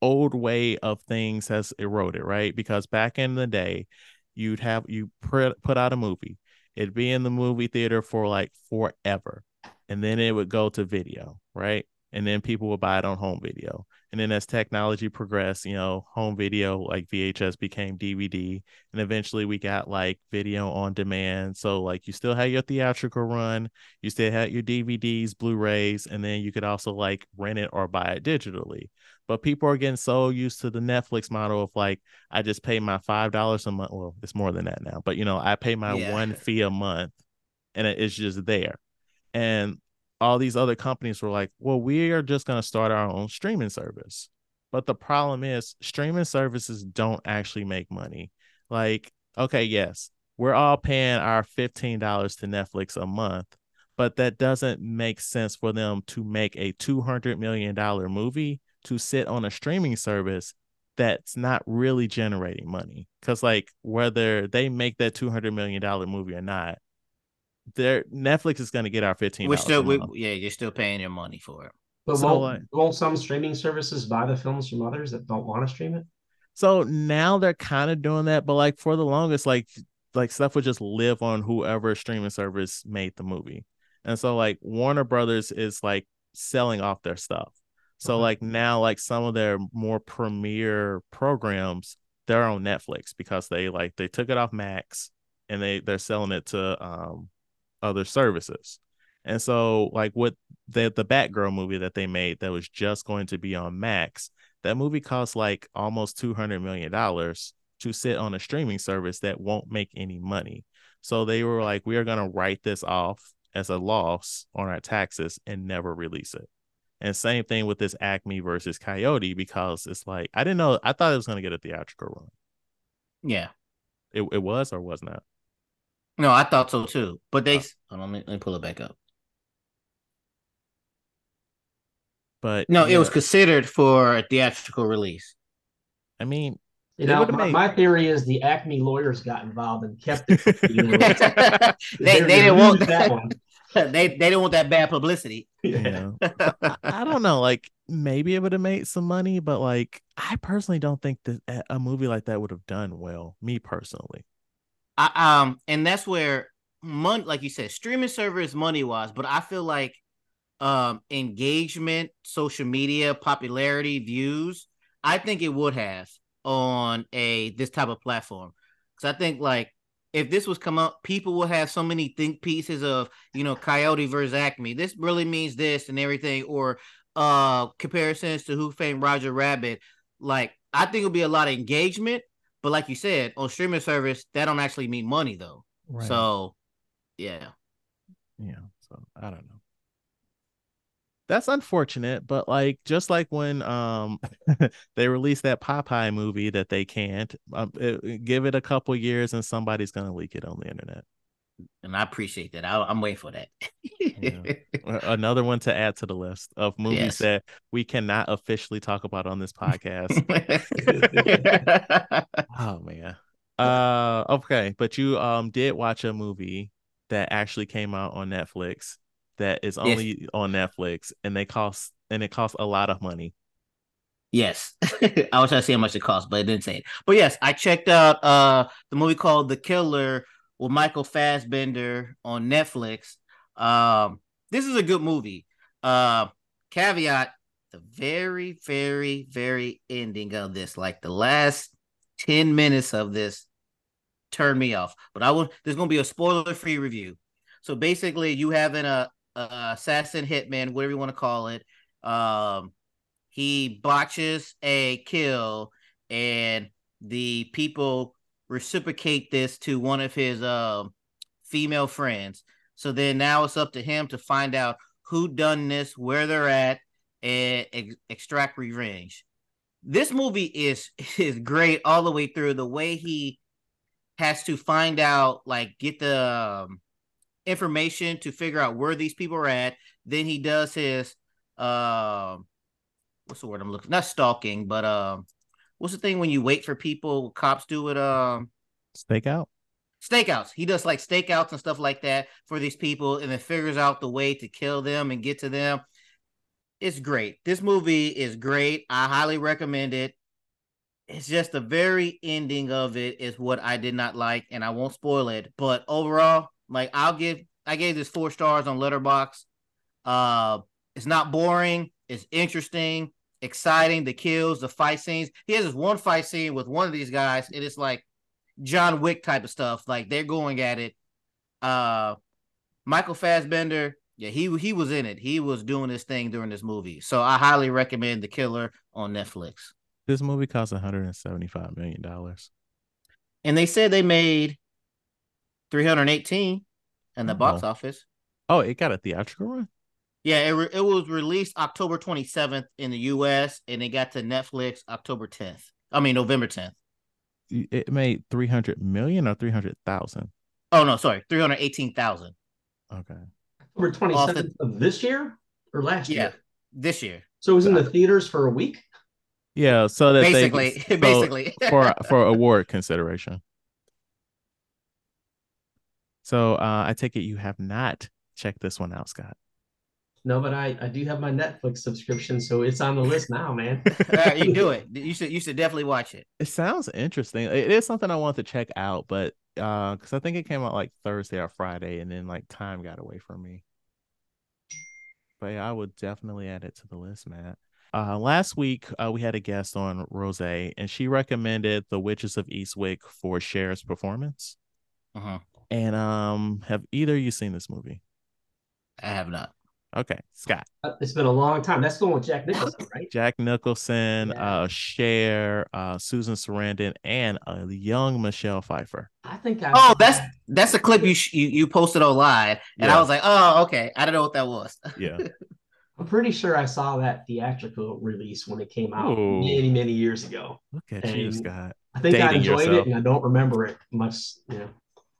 old way of things has eroded, right? Because back in the day, you'd have you put put out a movie. It'd be in the movie theater for like forever. And then it would go to video, right? And then people would buy it on home video. And then as technology progressed, you know, home video like VHS became DVD, and eventually we got like video on demand. So like you still had your theatrical run, you still had your DVDs, Blu-rays, and then you could also like rent it or buy it digitally. But people are getting so used to the Netflix model of like I just pay my five dollars a month. Well, it's more than that now, but you know, I pay my yeah. one fee a month, and it's just there. And all these other companies were like, well, we are just going to start our own streaming service. But the problem is, streaming services don't actually make money. Like, okay, yes, we're all paying our $15 to Netflix a month, but that doesn't make sense for them to make a $200 million movie to sit on a streaming service that's not really generating money. Because, like, whether they make that $200 million movie or not, their Netflix is going to get our fifteen. We're still, we, yeah, you're still paying your money for it. But so, won't, won't some streaming services buy the films from others that don't want to stream it? So now they're kind of doing that, but like for the longest, like like stuff would just live on whoever streaming service made the movie, and so like Warner Brothers is like selling off their stuff. So okay. like now, like some of their more premier programs, they're on Netflix because they like they took it off Max and they they're selling it to um other services. And so, like with the the Batgirl movie that they made that was just going to be on Max, that movie cost like almost two hundred million dollars to sit on a streaming service that won't make any money. So they were like, we are going to write this off as a loss on our taxes and never release it. And same thing with this Acme versus Coyote because it's like I didn't know I thought it was going to get a theatrical run. Yeah, it it was or was not. No, I thought so too. But they, oh. on, let, me, let me pull it back up. But no, yeah. it was considered for a theatrical release. I mean, you know, my, made... my, theory is the Acme lawyers got involved and kept it. they, they didn't want that one. they they didn't want that bad publicity. Yeah. I, I, don't know. Like maybe it would have made some money, but like I personally don't think that a movie like that would have done well. Me personally. I, um, and that's where money, like you said, streaming service money wise, but I feel like um engagement, social media, popularity, views, I think it would have on a this type of platform. Because I think like if this was come up, people will have so many think pieces of you know Coyote versus Acme. This really means this and everything, or uh comparisons to Who Framed Roger Rabbit. Like I think it'll be a lot of engagement, but like you said, on streaming service, that don't actually mean money though. Right. So yeah. Yeah. So I don't know. That's unfortunate, but like just like when um they released that Popeye movie that they can't, um, it, give it a couple years and somebody's gonna leak it on the internet and I appreciate that. I, am waiting for that. yeah. Another one to add to the list of movies yes. that we cannot officially talk about on this podcast. oh man. Uh, okay, but you um did watch a movie that actually came out on Netflix that is only yes. on Netflix, and they cost and it costs a lot of money. Yes, I was trying to see how much it cost, but it didn't say it. But yes, I checked out uh the movie called The Killer with Michael Fassbender on Netflix. Um, this is a good movie. Uh, caveat: the very, very, very ending of this, like the last ten minutes of this, turned me off. But I will. There's gonna be a spoiler-free review. So basically, you having a, a assassin hitman, whatever you want to call it. Um, he botches a kill, and the people reciprocate this to one of his uh, female friends. So then now it's up to him to find out who done this, where they're at, and ex- extract revenge. This movie is is great all the way through. The way he has to find out, like, get the um, information to figure out where these people are at. Then he does his um, what's the word I'm looking? Not stalking, but um, what's the thing when you wait for people? Cops do it. Um, stakeout. Stakeouts. He does like stakeouts and stuff like that for these people, and then figures out the way to kill them and get to them. It's great. This movie is great. I highly recommend it. It's just the very ending of it is what I did not like, and I won't spoil it. But overall, like I'll give, I gave this four stars on Letterboxd. Uh, it's not boring. It's interesting, exciting. The kills, the fight scenes. He has this one fight scene with one of these guys, and it's like John Wick type of stuff. Like they're going at it. Uh, Michael Fassbender, yeah, he he was in it. He was doing this thing during this movie. So I highly recommend The Killer on Netflix. This movie cost 175 million dollars. And they said they made 318 in the Oh. box office. Oh, it got a theatrical run. Yeah, it, re- it was released October 27th in the US and it got to Netflix October 10th. I mean November 10th. It made 300 million or 300,000. Oh no, sorry, 318,000 Okay. October 27th of this year or last Yeah. year? this year. So it was in the theaters for a week? Yeah, so that Basically, they, so basically. for for award consideration. So uh, I take it you have not checked this one out, Scott. No, but I, I do have my Netflix subscription, so it's on the list now, man. All right, you do it. You should you should definitely watch it. It sounds interesting. It is something I want to check out, but uh, because I think it came out like Thursday or Friday, and then like time got away from me. But yeah, I would definitely add it to the list, Matt. Uh, last week uh, we had a guest on Rose, and she recommended The Witches of Eastwick for Cher's performance. Uh-huh. And um, have either of you seen this movie? I have not. Okay, Scott, Uh, It's been a long time. That's the one with Jack Nicholson, right? Jack Nicholson, Yeah. uh, Cher, uh, Susan Sarandon, and a young Michelle Pfeiffer. I think I. Oh, that's that's a clip you sh- you, you posted online, and I was like, oh, okay. I don't know what that was. Yeah. I'm pretty sure I saw that theatrical release when it came out Ooh. many, many years ago. Look at you, Scott. I think I enjoyed yourself. it, and I don't remember it much. You know,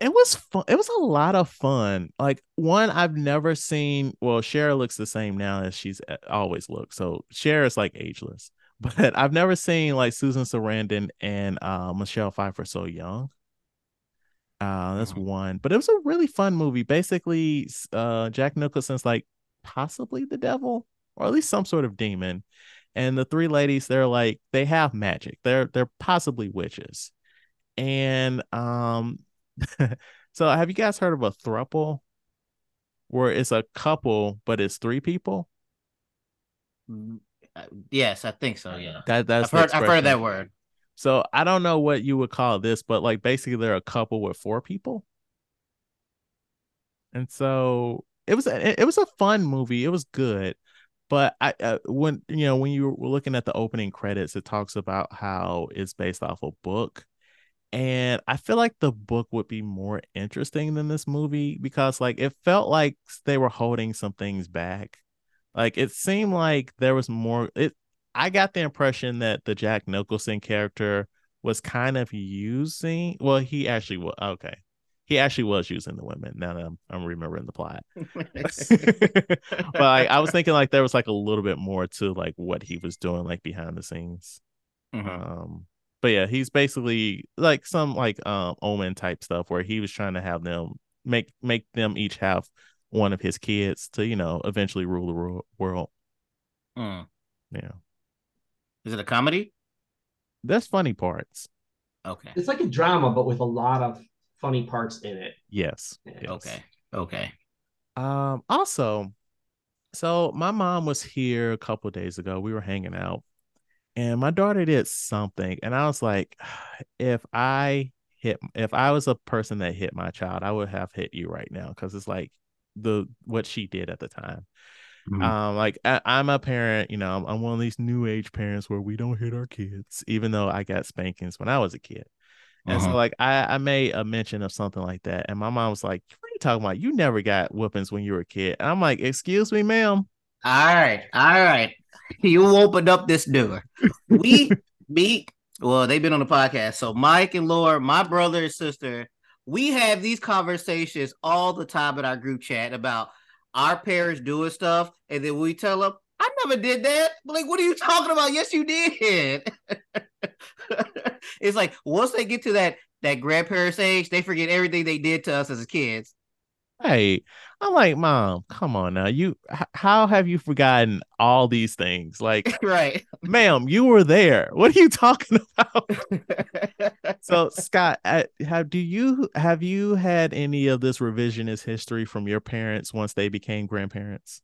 It was fun. It was a lot of fun. Like one I've never seen. Well, Cher looks the same now as she's uh, always looked. So Cher is like ageless. But I've never seen like Susan Sarandon and uh, Michelle Pfeiffer so young. Uh, that's Mhm. one. But it was a really fun movie. Basically, uh, Jack Nicholson's like possibly the devil, or at least some sort of demon. And the three ladies, they're like they have magic. They're they're possibly witches. And um, so have you guys heard of a thruple, where it's a couple but it's three people? Mm, uh, Yes, I think so. Yeah, That that's I've heard I've heard that word. So I don't know what you would call this, but like basically they're a couple with four people. And so it was a, it was a fun movie. It was good. But I uh, when you know when you were looking at the opening credits, it talks about how it's based off a book. And I feel like the book would be more interesting than this movie because like it felt like they were holding some things back. Like it seemed like there was more it I got the impression that the Jack Nicholson character was kind of using well he actually was okay. He actually was using the women. Now that I'm, I'm remembering the plot. but like, I was thinking like there was like a little bit more to like what he was doing like behind the scenes. Mhm. Um, but yeah, he's basically like some like um omen type stuff where he was trying to have them make make them each have one of his kids to you know eventually rule the ro- world. Mm. Yeah, Is it a comedy? That's funny parts. Okay. it's like a drama, but with a lot of funny parts in it. Yes. Yes. Okay. Okay. Um. Also, so my mom was here a couple days ago. We were hanging out, and my daughter did something, and I was like, if I hit, if I was a person that hit my child, I would have hit you right now because it's like the what she did at the time. Mhm. Um, like I, I'm a parent, you know, I'm, I'm one of these new age parents where we don't hit our kids, even though I got spankings when I was a kid. And so Uh-huh. like I, I made a mention of something like that. And my mom was like, What are you talking about? You never got whoopings when you were a kid. And I'm like, excuse me, ma'am. All right, all right. You opened up this door. We meet. Well, they've been on the podcast. So Mike and Laura, my brother and sister, we have these conversations all the time in our group chat about our parents doing stuff, and then we tell them, "I never did that." Like, what are you talking about? Yes, you did. it's like once they get to that that grandparents age, they forget everything they did to us as kids. Hey, I'm like, mom, come on now. You h- how have you forgotten all these things? Like, right. ma'am, you were there. What are you talking about? so Scott, uh, have do you have you had any of this revisionist history from your parents once they became grandparents?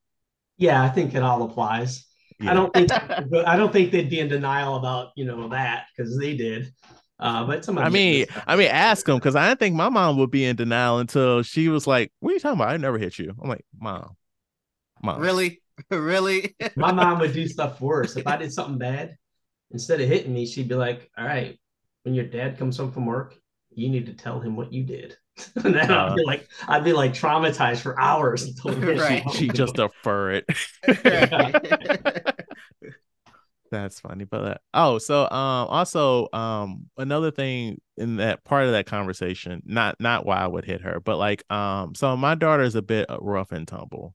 Yeah, I think it all applies. I don't think I don't think they'd be in denial about you know that because they did. Uh, but somebody I mean, I mean, ask them because I didn't think my mom would be in denial until she was like, "What are you talking about? I never hit you." I'm like, "Mom, mom, really, really." my mom would do stuff worse. If I did something bad, instead of hitting me, she'd be like, "All right, when your dad comes home from work, you need to tell him what you did." and then uh, I'd be like, I'd be like traumatized for hours until right. she just defer it. That's funny, but oh, so um, also um, another thing in that part of that conversation, not not why I would hit her, but like um, so my daughter is a bit uh, rough and tumble.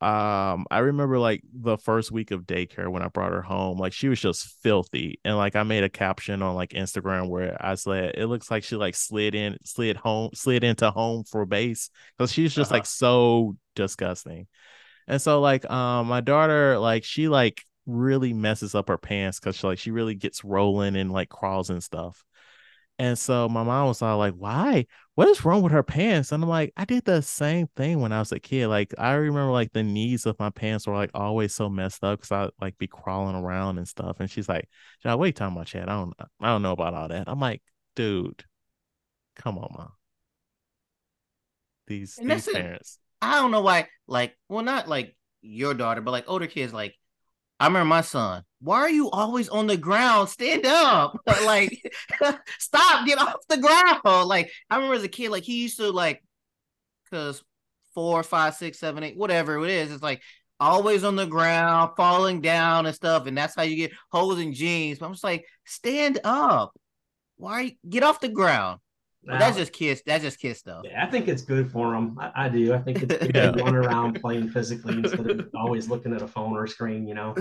Um, I remember like the first week of daycare when I brought her home, like she was just filthy, and like I made a caption on like Instagram where I said it looks like she like slid in, slid home, slid into home for base because she's just uh-huh. like so disgusting. And so like um my daughter like she like really messes up her pants because she like she really gets rolling and like crawls and stuff. And so my mom was all like, "Why? What is wrong with her pants?" And I'm like, "I did the same thing when I was a kid. Like I remember like the knees of my pants were like always so messed up because I like be crawling around and stuff." And she's like, "John, you talking about, Chad? I don't, I don't know about all that." I'm like, "Dude, come on, mom. These and these parents." I don't know why. Like, well, not like your daughter, but like older kids, like I remember my son. Why are you always on the ground? Stand up. like, stop, get off the ground. Like, I remember as a kid, like he used to like, cause four, five, six, seven, eight, whatever it is, it's like always on the ground, falling down and stuff, and that's how you get holes in jeans. But I'm just like, stand up. Why get off the ground? Well, that's just kiss. That's just kiss stuff. Yeah, I think it's good for them. I, I do. I think it's good yeah. going around playing physically instead of always looking at a phone or a screen. You know.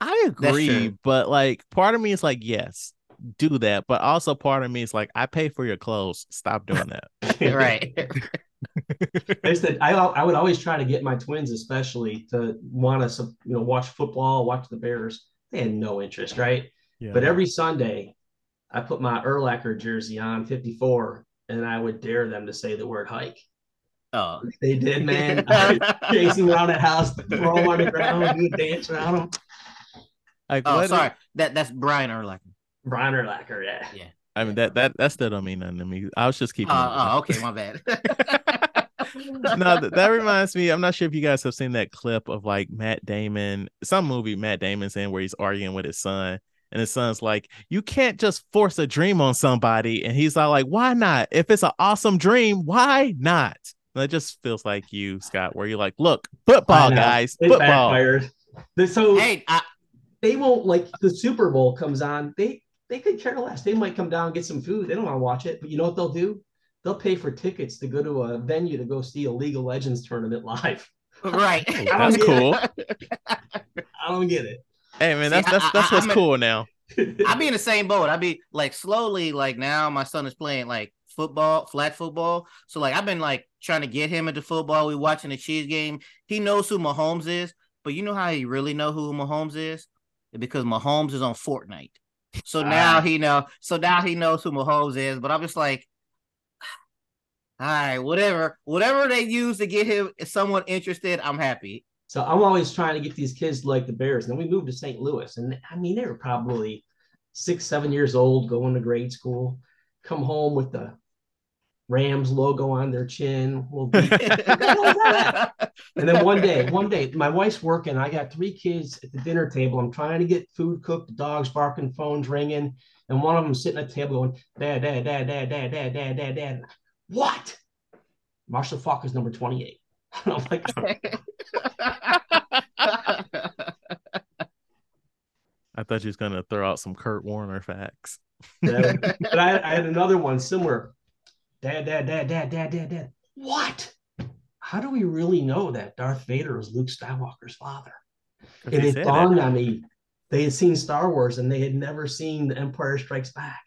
I agree, but like part of me is like, yes, do that. But also part of me is like, I pay for your clothes. Stop doing that. right. I said I I would always try to get my twins, especially, to want to you know watch football, watch the Bears. They had no interest, right? Yeah. But every Sunday, I put my Urlacher jersey on, 54, and I would dare them to say the word hike. Oh, they did, man. chasing around the house, throw them on the ground, do a dance around them. Like, oh, sorry, that that's Brian Urlacher. Brian Urlacher, yeah, yeah. I mean that that that still don't mean nothing to me. I was just keeping. Uh, oh, okay, my bad. no, that, that reminds me. I'm not sure if you guys have seen that clip of like Matt Damon, some movie Matt Damon's in where he's arguing with his son, and his son's like, "You can't just force a dream on somebody." And he's all like, "Why not? If it's an awesome dream, why not?" And it just feels like you, Scott, where you're like, "Look, football, guys, it football." Backfired. So hey, I, they won't like the Super Bowl comes on. They they could care less. They might come down and get some food. They don't want to watch it, but you know what they'll do? They'll pay for tickets to go to a venue to go see a League of Legends tournament live. Right. that's cool. I don't get it. Hey man, that's that's that's what's cool now. I'd be in the same boat. I'd be like slowly, like now my son is playing like football, flat football. So like I've been like trying to get him into football. We watching the Chiefs game. He knows who Mahomes is, but you know how he really know who Mahomes is? Because Mahomes is on Fortnite. So ah. now he know. So now he knows who Mahomes is. But I'm just like, all right, whatever, whatever they use to get him someone interested, I'm happy. So I'm always trying to get these kids to like the Bears. And then we moved to St. Louis. And I mean, they were probably six, seven years old, going to grade school, come home with the Rams logo on their chin. Well, and then one day, one day, my wife's working. I got three kids at the dinner table. I'm trying to get food cooked, the dogs barking, phones ringing, and one of them sitting at the table going, Dad, Dad, Dad, Dad, Dad, Dad, Dad, Dad, Dad. What? Marshall Faulk is number 28. I'm like, I thought you was gonna throw out some Kurt Warner facts. yeah, but I, I, had another one similar. Dad, dad, dad, dad, dad, dad, dad. What? How do we really know that Darth Vader was Luke Skywalker's father? And it dawned on me they had seen Star Wars and they had never seen The Empire Strikes Back.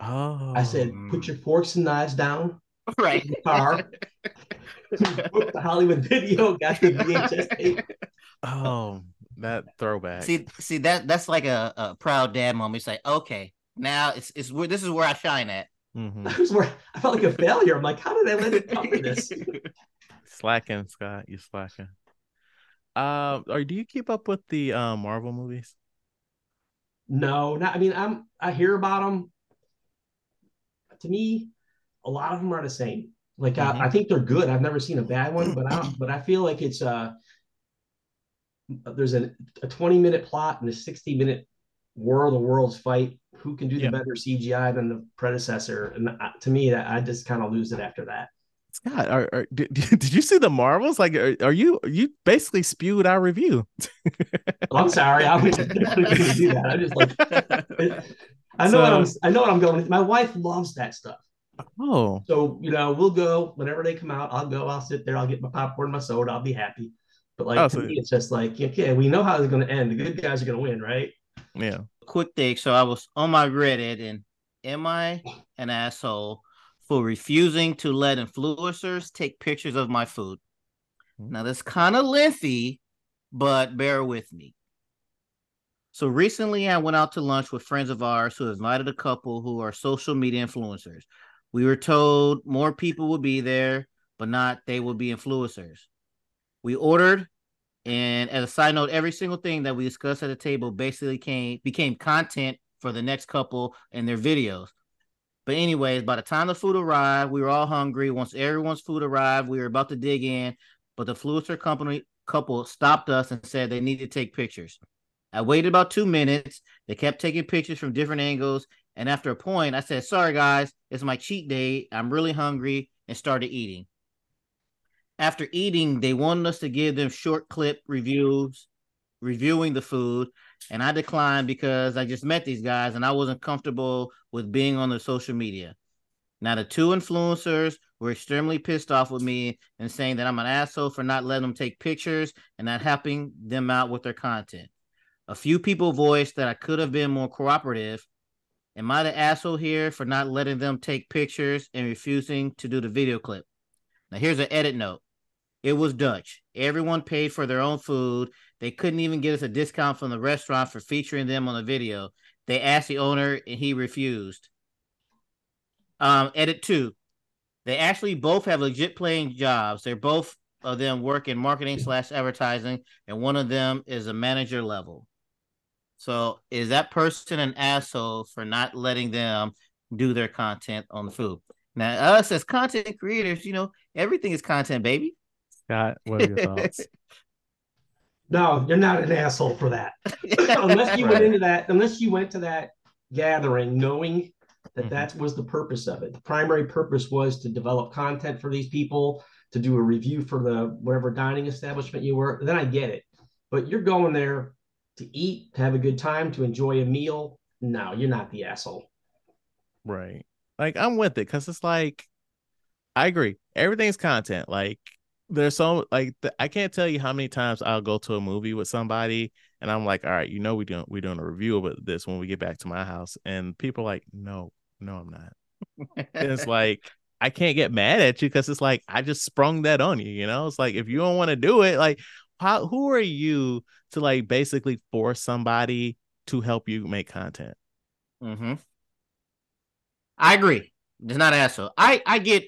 Oh. I said, put oh. your forks and knives down. Right. The car. booked the Hollywood video, got the VHS tape. Oh, that throwback. See, see that that's like a, a proud dad moment. It's like, okay, now it's it's where this is where I shine at. Mm-hmm. I was where I felt like a failure. I'm like, how did I let it come to this? Slacking, Scott. You slacking. Uh, or do you keep up with the uh, Marvel movies? No, not. I mean, I'm. I hear about them. To me, a lot of them are the same. Like mm-hmm. I, I, think they're good. I've never seen a bad one, but I but I feel like it's uh there's a, a 20 minute plot and a 60 minute war of the worlds fight. Who can do the better CGI than the predecessor? And to me, that I just kind of lose it after that. Scott, are, are, did, did you see the Marvels? Like, are, are you you basically spewed our review? well, I'm sorry, I was going to do that. I just like, I know so, what I'm. I know what I'm going. My wife loves that stuff. Oh, so you know, we'll go whenever they come out. I'll go. I'll sit there. I'll get my popcorn, my soda. I'll be happy. But like oh, to so, me, it's just like, okay, we know how it's going to end. The good guys are going to win, right? Yeah. Quick thing. So I was on my Reddit, and am I an asshole for refusing to let influencers take pictures of my food? Mm-hmm. Now that's kind of lengthy, but bear with me. So recently, I went out to lunch with friends of ours who invited a couple who are social media influencers. We were told more people would be there, but not they would be influencers. We ordered, and as a side note, every single thing that we discussed at the table basically came became content for the next couple and their videos. But anyways, by the time the food arrived, we were all hungry. Once everyone's food arrived, we were about to dig in, but the influencer company couple stopped us and said they needed to take pictures. I waited about two minutes. They kept taking pictures from different angles. And after a point, I said, Sorry, guys, it's my cheat day. I'm really hungry and started eating. After eating, they wanted us to give them short clip reviews, reviewing the food. And I declined because I just met these guys and I wasn't comfortable with being on their social media. Now, the two influencers were extremely pissed off with me and saying that I'm an asshole for not letting them take pictures and not helping them out with their content. A few people voiced that I could have been more cooperative. Am I the asshole here for not letting them take pictures and refusing to do the video clip? Now, here's an edit note. It was Dutch. Everyone paid for their own food. They couldn't even get us a discount from the restaurant for featuring them on the video. They asked the owner and he refused. Um, edit two. They actually both have legit playing jobs. They're both of them work in marketing slash advertising, and one of them is a manager level. So is that person an asshole for not letting them do their content on the food? Now, us as content creators, you know, everything is content, baby. Scott, what are your thoughts? no, you're not an asshole for that. unless you right. went into that, unless you went to that gathering knowing that mm-hmm. that was the purpose of it. The primary purpose was to develop content for these people, to do a review for the whatever dining establishment you were. Then I get it. But you're going there to eat, to have a good time, to enjoy a meal. No, you're not the asshole. Right. Like I'm with it because it's like I agree. Everything's content. Like there's so like th- I can't tell you how many times I'll go to a movie with somebody and I'm like, all right, you know we doing we doing a review of this when we get back to my house, and people are like, no, no, I'm not. it's like I can't get mad at you because it's like I just sprung that on you. You know, it's like if you don't want to do it, like how who are you to like basically force somebody to help you make content? Mm-hmm. I agree. It's not asshole. I I get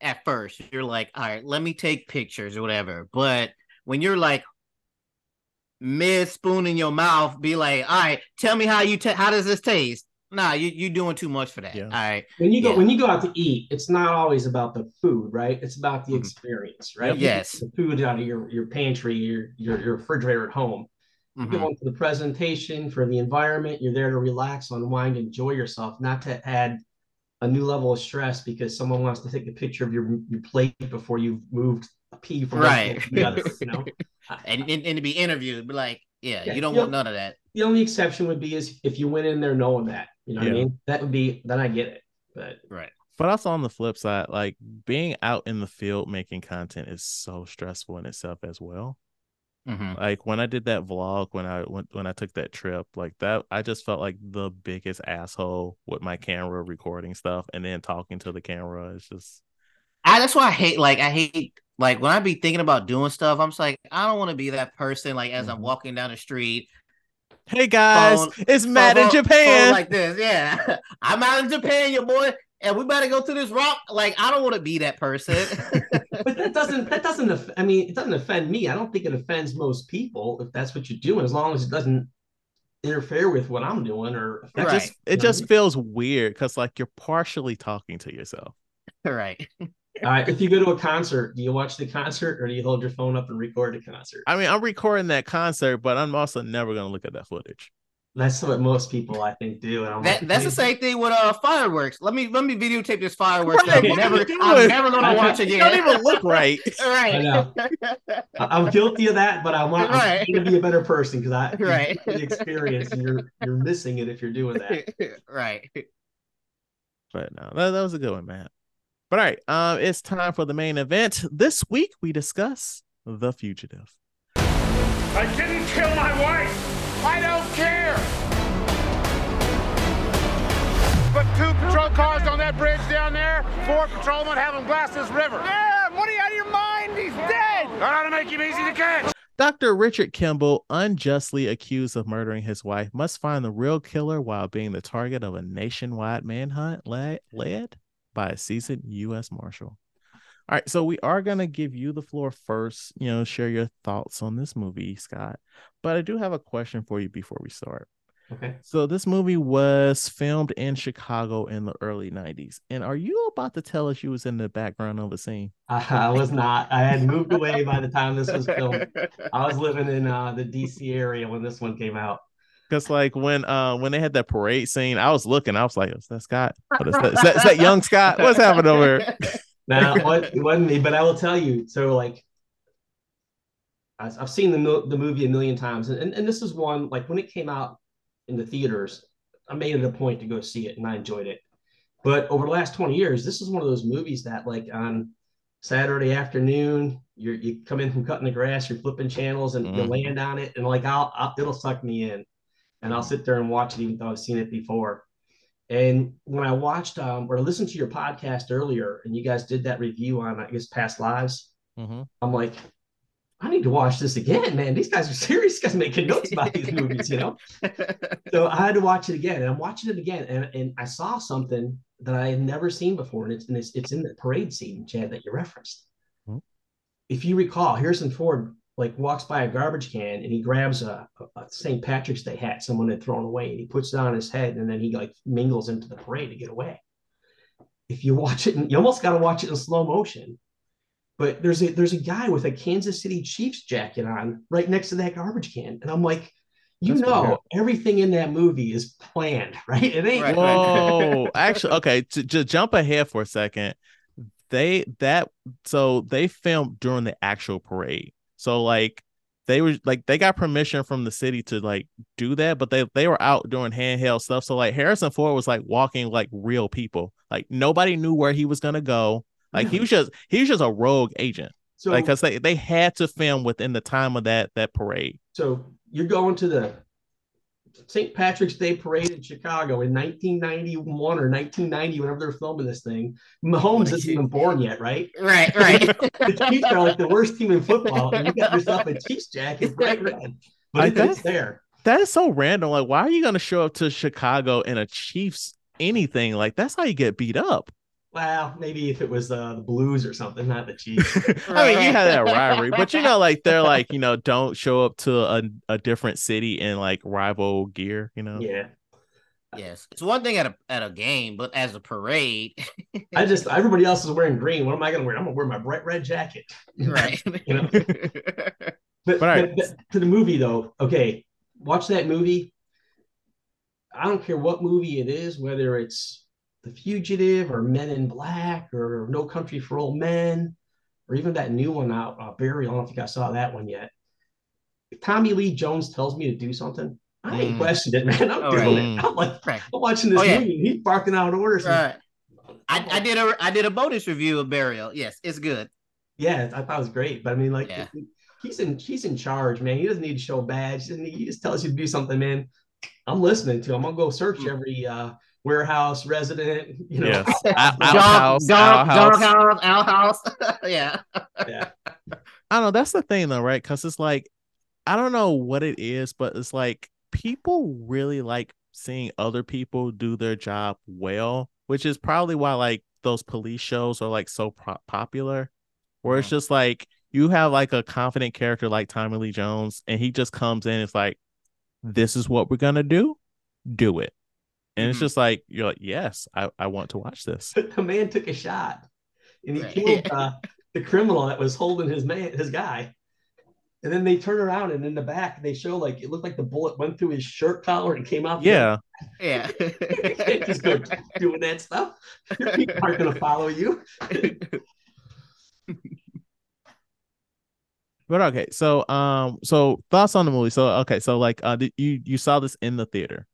at first you're like, all right, let me take pictures or whatever. But when you're like mid spoon in your mouth, be like, all right, tell me how you t- how does this taste? Nah, you you doing too much for that. Yeah. All right. When you go yeah. when you go out to eat, it's not always about the food, right? It's about the mm-hmm. experience, right? Yes. The food out of your your pantry, your your, your refrigerator at home. Mm-hmm. You go into the presentation for the environment. You're there to relax, unwind, enjoy yourself, not to add a new level of stress because someone wants to take a picture of your your plate before you've moved a pea from right. to the other. You know, and, and, and to be interviewed, but like, yeah, yeah you don't you want know, none of that. The only exception would be is if you went in there knowing that you know yeah. what I mean? That would be then I get it. But right. But also on the flip side, like being out in the field making content is so stressful in itself as well. Mm-hmm. Like when I did that vlog, when I went when I took that trip, like that, I just felt like the biggest asshole with my camera recording stuff and then talking to the camera. It's just, I that's why I hate. Like I hate like when I be thinking about doing stuff. I'm just like I don't want to be that person. Like as mm-hmm. I'm walking down the street, Hey guys, phone, it's Matt phone, in Japan. like this, yeah. I'm out in Japan, your boy, and we better go to this rock. Like, I don't want to be that person. but that doesn't that doesn't aff- I mean it doesn't offend me. I don't think it offends most people if that's what you're doing, as long as it doesn't interfere with what I'm doing or It Right. just it just feels weird because like you're partially talking to yourself. right. All right, if you go to a concert, do you watch the concert or do you hold your phone up and record the concert? I mean, I'm recording that concert, but I'm also never gonna look at that footage. That's what most people I think do. And I'm That, like, that's the same thing with uh fireworks. Let me let me videotape this fireworks. Right, I'm never, I'm never gonna watch You again. don't even look right. right. I know. I- I'm guilty of that, but I want I'm Right. trying to be a better person because I Right. the experience and you're you're missing it if you're doing that. right. But no, that, that was a good one, man. But all right, um, it's time for the main event. This week we discuss The Fugitive. I didn't kill my wife. I don't care. Put two patrol cars on that bridge down there. Four patrolmen have him glass this river. Yeah, what are you out of your mind? He's dead. I ought to make him easy to catch. Dr. Richard Kimball, unjustly accused of murdering his wife, must find the real killer while being the target of a nationwide manhunt led, led by a seasoned U.S. Marshal. All right, so we are going to give you the floor first, you know, share your thoughts on this movie, Scott. But I do have a question for you before we start. Okay. So this movie was filmed in Chicago in the early 90s. And are you about to tell us you was in the background of a scene? I, I was not. I had moved away by the time this was filmed. I was living in uh, the DC area when this one came out. Because like when uh when they had that parade scene, I was looking, I was like, is that Scott? What is that? Is that, is that young Scott? What's happening over here? Now, it wasn't, it wasn't me, but I will tell you. So, like, I- I've seen the the movie a million times, and, and and this is one like when it came out in the theaters, I made it a point to go see it, and I enjoyed it. But over the last twenty years, this is one of those movies that, like, on Saturday afternoon, you you come in from cutting the grass, you're flipping channels, and you Mhm. land on it, and like I'll, I'll it'll suck me in, and I'll sit there and watch it even though I've seen it before. And when I watched um, or listened to your podcast earlier, and you guys did that review on, I guess, past lives, Mhm. I'm like, I need to watch this again, man. These guys are serious. These guys making notes about these movies, you know. So I had to watch it again, and I'm watching it again, and, and I saw something that I had never seen before, and it's and it's, it's in the parade scene, Chad, that you referenced. Hmm. If you recall, Harrison Ford like walks by a garbage can and he grabs a, a, a St. Patrick's Day hat someone had thrown away, and he puts it on his head, and then he like mingles into the parade to get away. If you watch it, you almost got to watch it in slow motion. But there's a there's a guy with a Kansas City Chiefs jacket on right next to that garbage can, and I'm like, you That's know, everything in that movie is planned, right? It ain't. Right. Whoa, actually, okay. To, to jump ahead for a second, they that so they filmed during the actual parade. So like they were like they got permission from the city to like do that, but they they were out doing handheld stuff. So like Harrison Ford was like walking like real people. Like nobody knew where he was gonna go. Like he was just he was just a rogue agent. So, Like because they they had to film within the time of that that parade. so you're going to the St. Patrick's Day parade in Chicago in 1991 or 1990, whenever they're filming this thing. Mahomes isn't even born yet, right? right, right. The Chiefs are like the worst team in football, and you got yourself a Chiefs jacket, bright red, but I it- think- it's there. That is so random. Like, why are you gonna show up to Chicago in a Chiefs anything? Like, that's how you get beat up. Well, maybe if it was uh, the Blues or something, not the Chiefs. I mean, you have that rivalry, but you know, like they're like, you know, don't show up to a, a different city in like rival gear, you know. yeah, yes, it's one thing at a at a game, but as a parade, I just everybody else is wearing green. What am I going to wear? I'm going to wear my bright red jacket. right. You know? But, But all right. but- but to the movie though, okay, watch that movie. I don't care what movie it is, whether it's The Fugitive or Men in Black or No Country for Old Men, or even that new one out, uh, Burial. I don't think I saw that one yet. If Tommy Lee Jones tells me to do something, I ain't Mm. questioned it, man. I'm Oh, doing right. it. I'm like, Right. I'm watching this Oh, yeah. movie. He's barking out orders. and- Right. I, I did a I did a bonus review of Burial. Yes, it's good. Yeah, I thought it was great. But I mean, like, Yeah. he's in he's in charge, man. He doesn't need to show a badge. He, he just tells you to do something, man. I'm listening to him. I'm gonna go search Hmm. every uh, warehouse resident. You know, Yes. outhouse. Out- outhouse, dog, outhouse. dog house, outhouse. yeah. yeah. I don't know. That's the thing, though, right? Because it's like, I don't know what it is, but it's like people really like seeing other people do their job well, which is probably why like those police shows are like so pro- popular. where it's just like you have like a confident character like Tommy Lee Jones, and he just comes in. It's like, this is what we're gonna do. Do it. And it's Mhm. just like you're like, yes, I, I want to watch this. The man took a shot and he Right. killed uh, the criminal that was holding his man, his guy. And then they turn around and in the back they show like it looked like the bullet went through his shirt collar and came out. Yeah, Yeah. you can't just go doing that stuff. Your people aren't going to follow you. but okay. So um, so thoughts on the movie? So okay, so like uh, did you you saw this in the theater?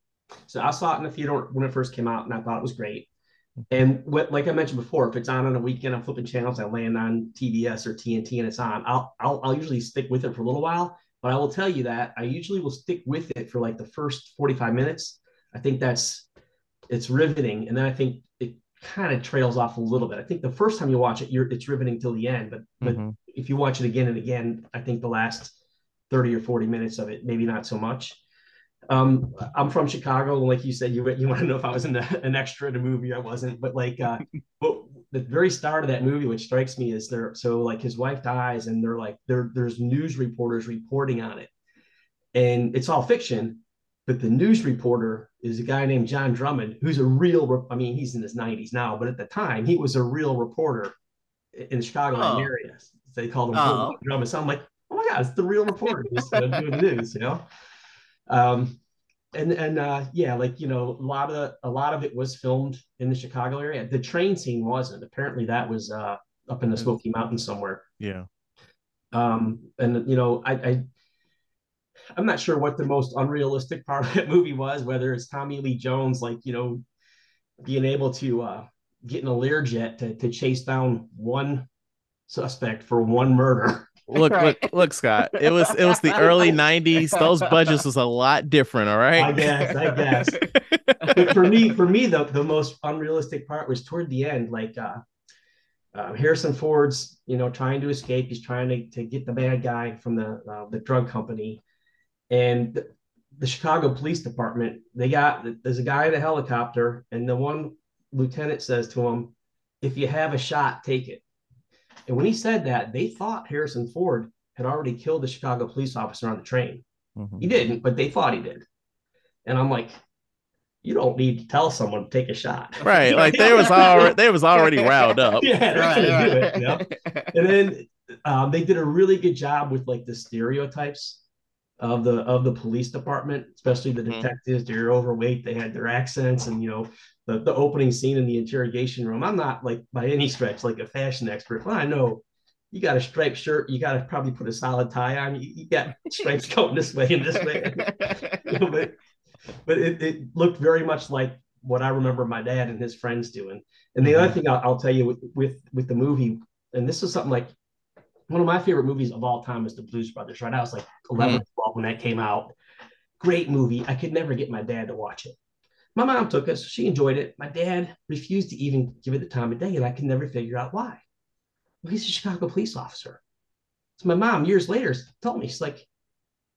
So I saw it in the theater when it first came out, and I thought it was great. And what, like I mentioned before, if it's on on a weekend, I'm flipping channels. I land on TBS or TNT, and it's on. I'll, I'll I'll usually stick with it for a little while. But I will tell you that I usually will stick with it for like the first 45 minutes. I think that's it's riveting, and then I think it kind of trails off a little bit. I think the first time you watch it, you're it's riveting till the end. But but Mhm. if you watch it again and again, I think the last 30 or 40 minutes of it, maybe not so much. Um, I'm from Chicago. and Like you said, you you want to know if I was in the, an extra in a movie. I wasn't, but like, uh, but the very start of that movie, which strikes me is there. So like his wife dies, and they're like there there's news reporters reporting on it, and it's all fiction. But the news reporter is a guy named John Drummond, who's a real. re- I mean, he's in his 90s now, but at the time he was a real reporter in the Chicago Oh. area. They called him Oh. Drummond. So I'm like, oh my god, it's the real reporter uh, doing the news, you know. Um, and and uh, yeah, like you know, a lot of a lot of it was filmed in the Chicago area. The train scene wasn't. Apparently, that was uh, up in the Smoky Mountains somewhere. Yeah. Um, and you know, I, I I'm not sure what the most unrealistic part of that movie was. Whether it's Tommy Lee Jones, like you know, being able to uh, get in a Learjet to to chase down one suspect for one murder. Look, Right. look, look, Scott. It was it was the early '90s. Those budgets was a lot different. All right. I guess, I guess. but for me, for me, the, the most unrealistic part was toward the end. Like uh, uh, Harrison Ford's, you know, trying to escape. He's trying to, to get the bad guy from the uh, the drug company, and the, the Chicago Police Department. They got there's a guy in a helicopter, and the one lieutenant says to him, "If you have a shot, take it." And when he said that, they thought Harrison Ford had already killed the Chicago police officer on the train. Mhm. He didn't, but they thought he did. And I'm like, you don't need to tell someone to take a shot. Right. Like they was already they was already riled up. yeah, they're Right, do right. it. You know? And then um, they did a really good job with like the stereotypes of the of the police department, especially the Mhm. detectives. They're overweight. They had their accents, and you know the the opening scene in the interrogation room. I'm not like by any stretch like a fashion expert, but I know you got a striped shirt. You got to probably put a solid tie on. You, you got stripes going this way and this way. You know, but but it, it looked very much like what I remember my dad and his friends doing. And the other thing I'll, I'll tell you with, with with the movie, and this is something like one of my favorite movies of all time is the Blues Brothers. Right, I was like mm. 11, 12 when that came out. Great movie. I could never get my dad to watch it. My mom took us. She enjoyed it. My dad refused to even give it the time of day, and I could never figure out why. Well, he's a Chicago police officer. So my mom, years later, told me, she's like,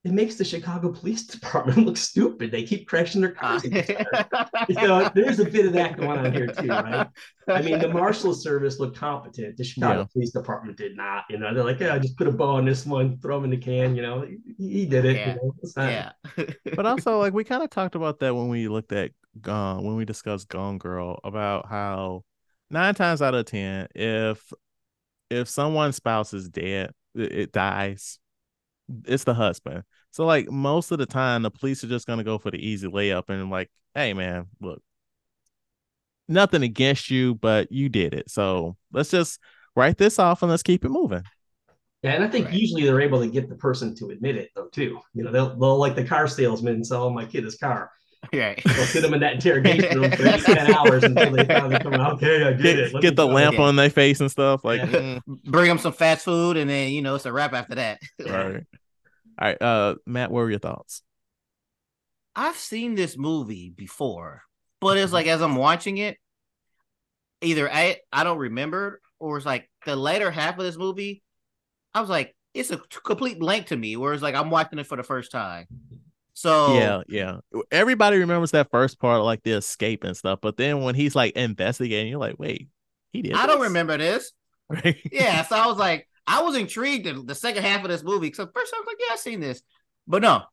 it makes the Chicago Police Department look stupid. They keep crashing their ah. cars. into each so there's a bit of that going on here too, right? I mean, the Marshal Service looked competent. The Chicago Yeah. Police Department did not. You know, they're like, yeah, I just put a bow on this one, throw him in the can. You know, he, he did it. Yeah. You know, not, yeah. But also, like we kind of talked about that when we looked at Gone, uh, when we discussed Gone Girl, about how nine times out of ten, if if someone's spouse is dead, it, it dies, it's the husband. So like most of the time, the police are just gonna go for the easy layup and like, hey man, look, nothing against you, but you did it. So let's just write this off and let's keep it moving. Yeah, and I think Right. usually they're able to get the person to admit it though too. You know, they'll they'll like the car salesman selling oh, my kid his car. Right. They'll sit them in that interrogation room for eight, 10 hours until they finally come out. Okay, I did Get, it. Let get the go." lamp Yeah. on their face and stuff. Like, Yeah. mm, Bring them some fast food, and then you know it's a wrap after that. right. All right, uh, Matt, what were your thoughts? I've seen this movie before, but it's like as I'm watching it, either I I don't remember, or it's like the later half of this movie, I was like, it's a complete blank to me. Where it's like I'm watching it for the first time. So Yeah, yeah. Everybody remembers that first part, like the escape and stuff. But then when he's like investigating, you're like, wait, he did. I don't remember this. Right? yeah, so I was like, I was intrigued in the second half of this movie. So first I was like, yeah, I've seen this, but no,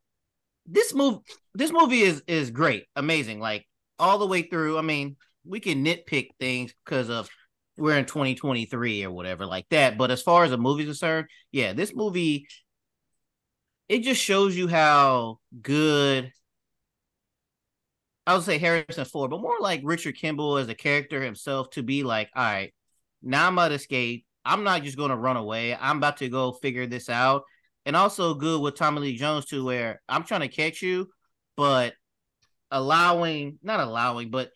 this movie, this movie is is great, amazing, like all the way through. I mean, we can nitpick things because of we're in 2023 or whatever like that. But as far as the movie's concerned, yeah, this movie it just shows you how good I would say Harrison Ford, but more like Richard Kimble as a character himself to be like, all right, now I'm about to escape. I'm not just going to run away. I'm about to go figure this out. And also good with Tommy Lee Jones too, where I'm trying to catch you, but allowing, not allowing, but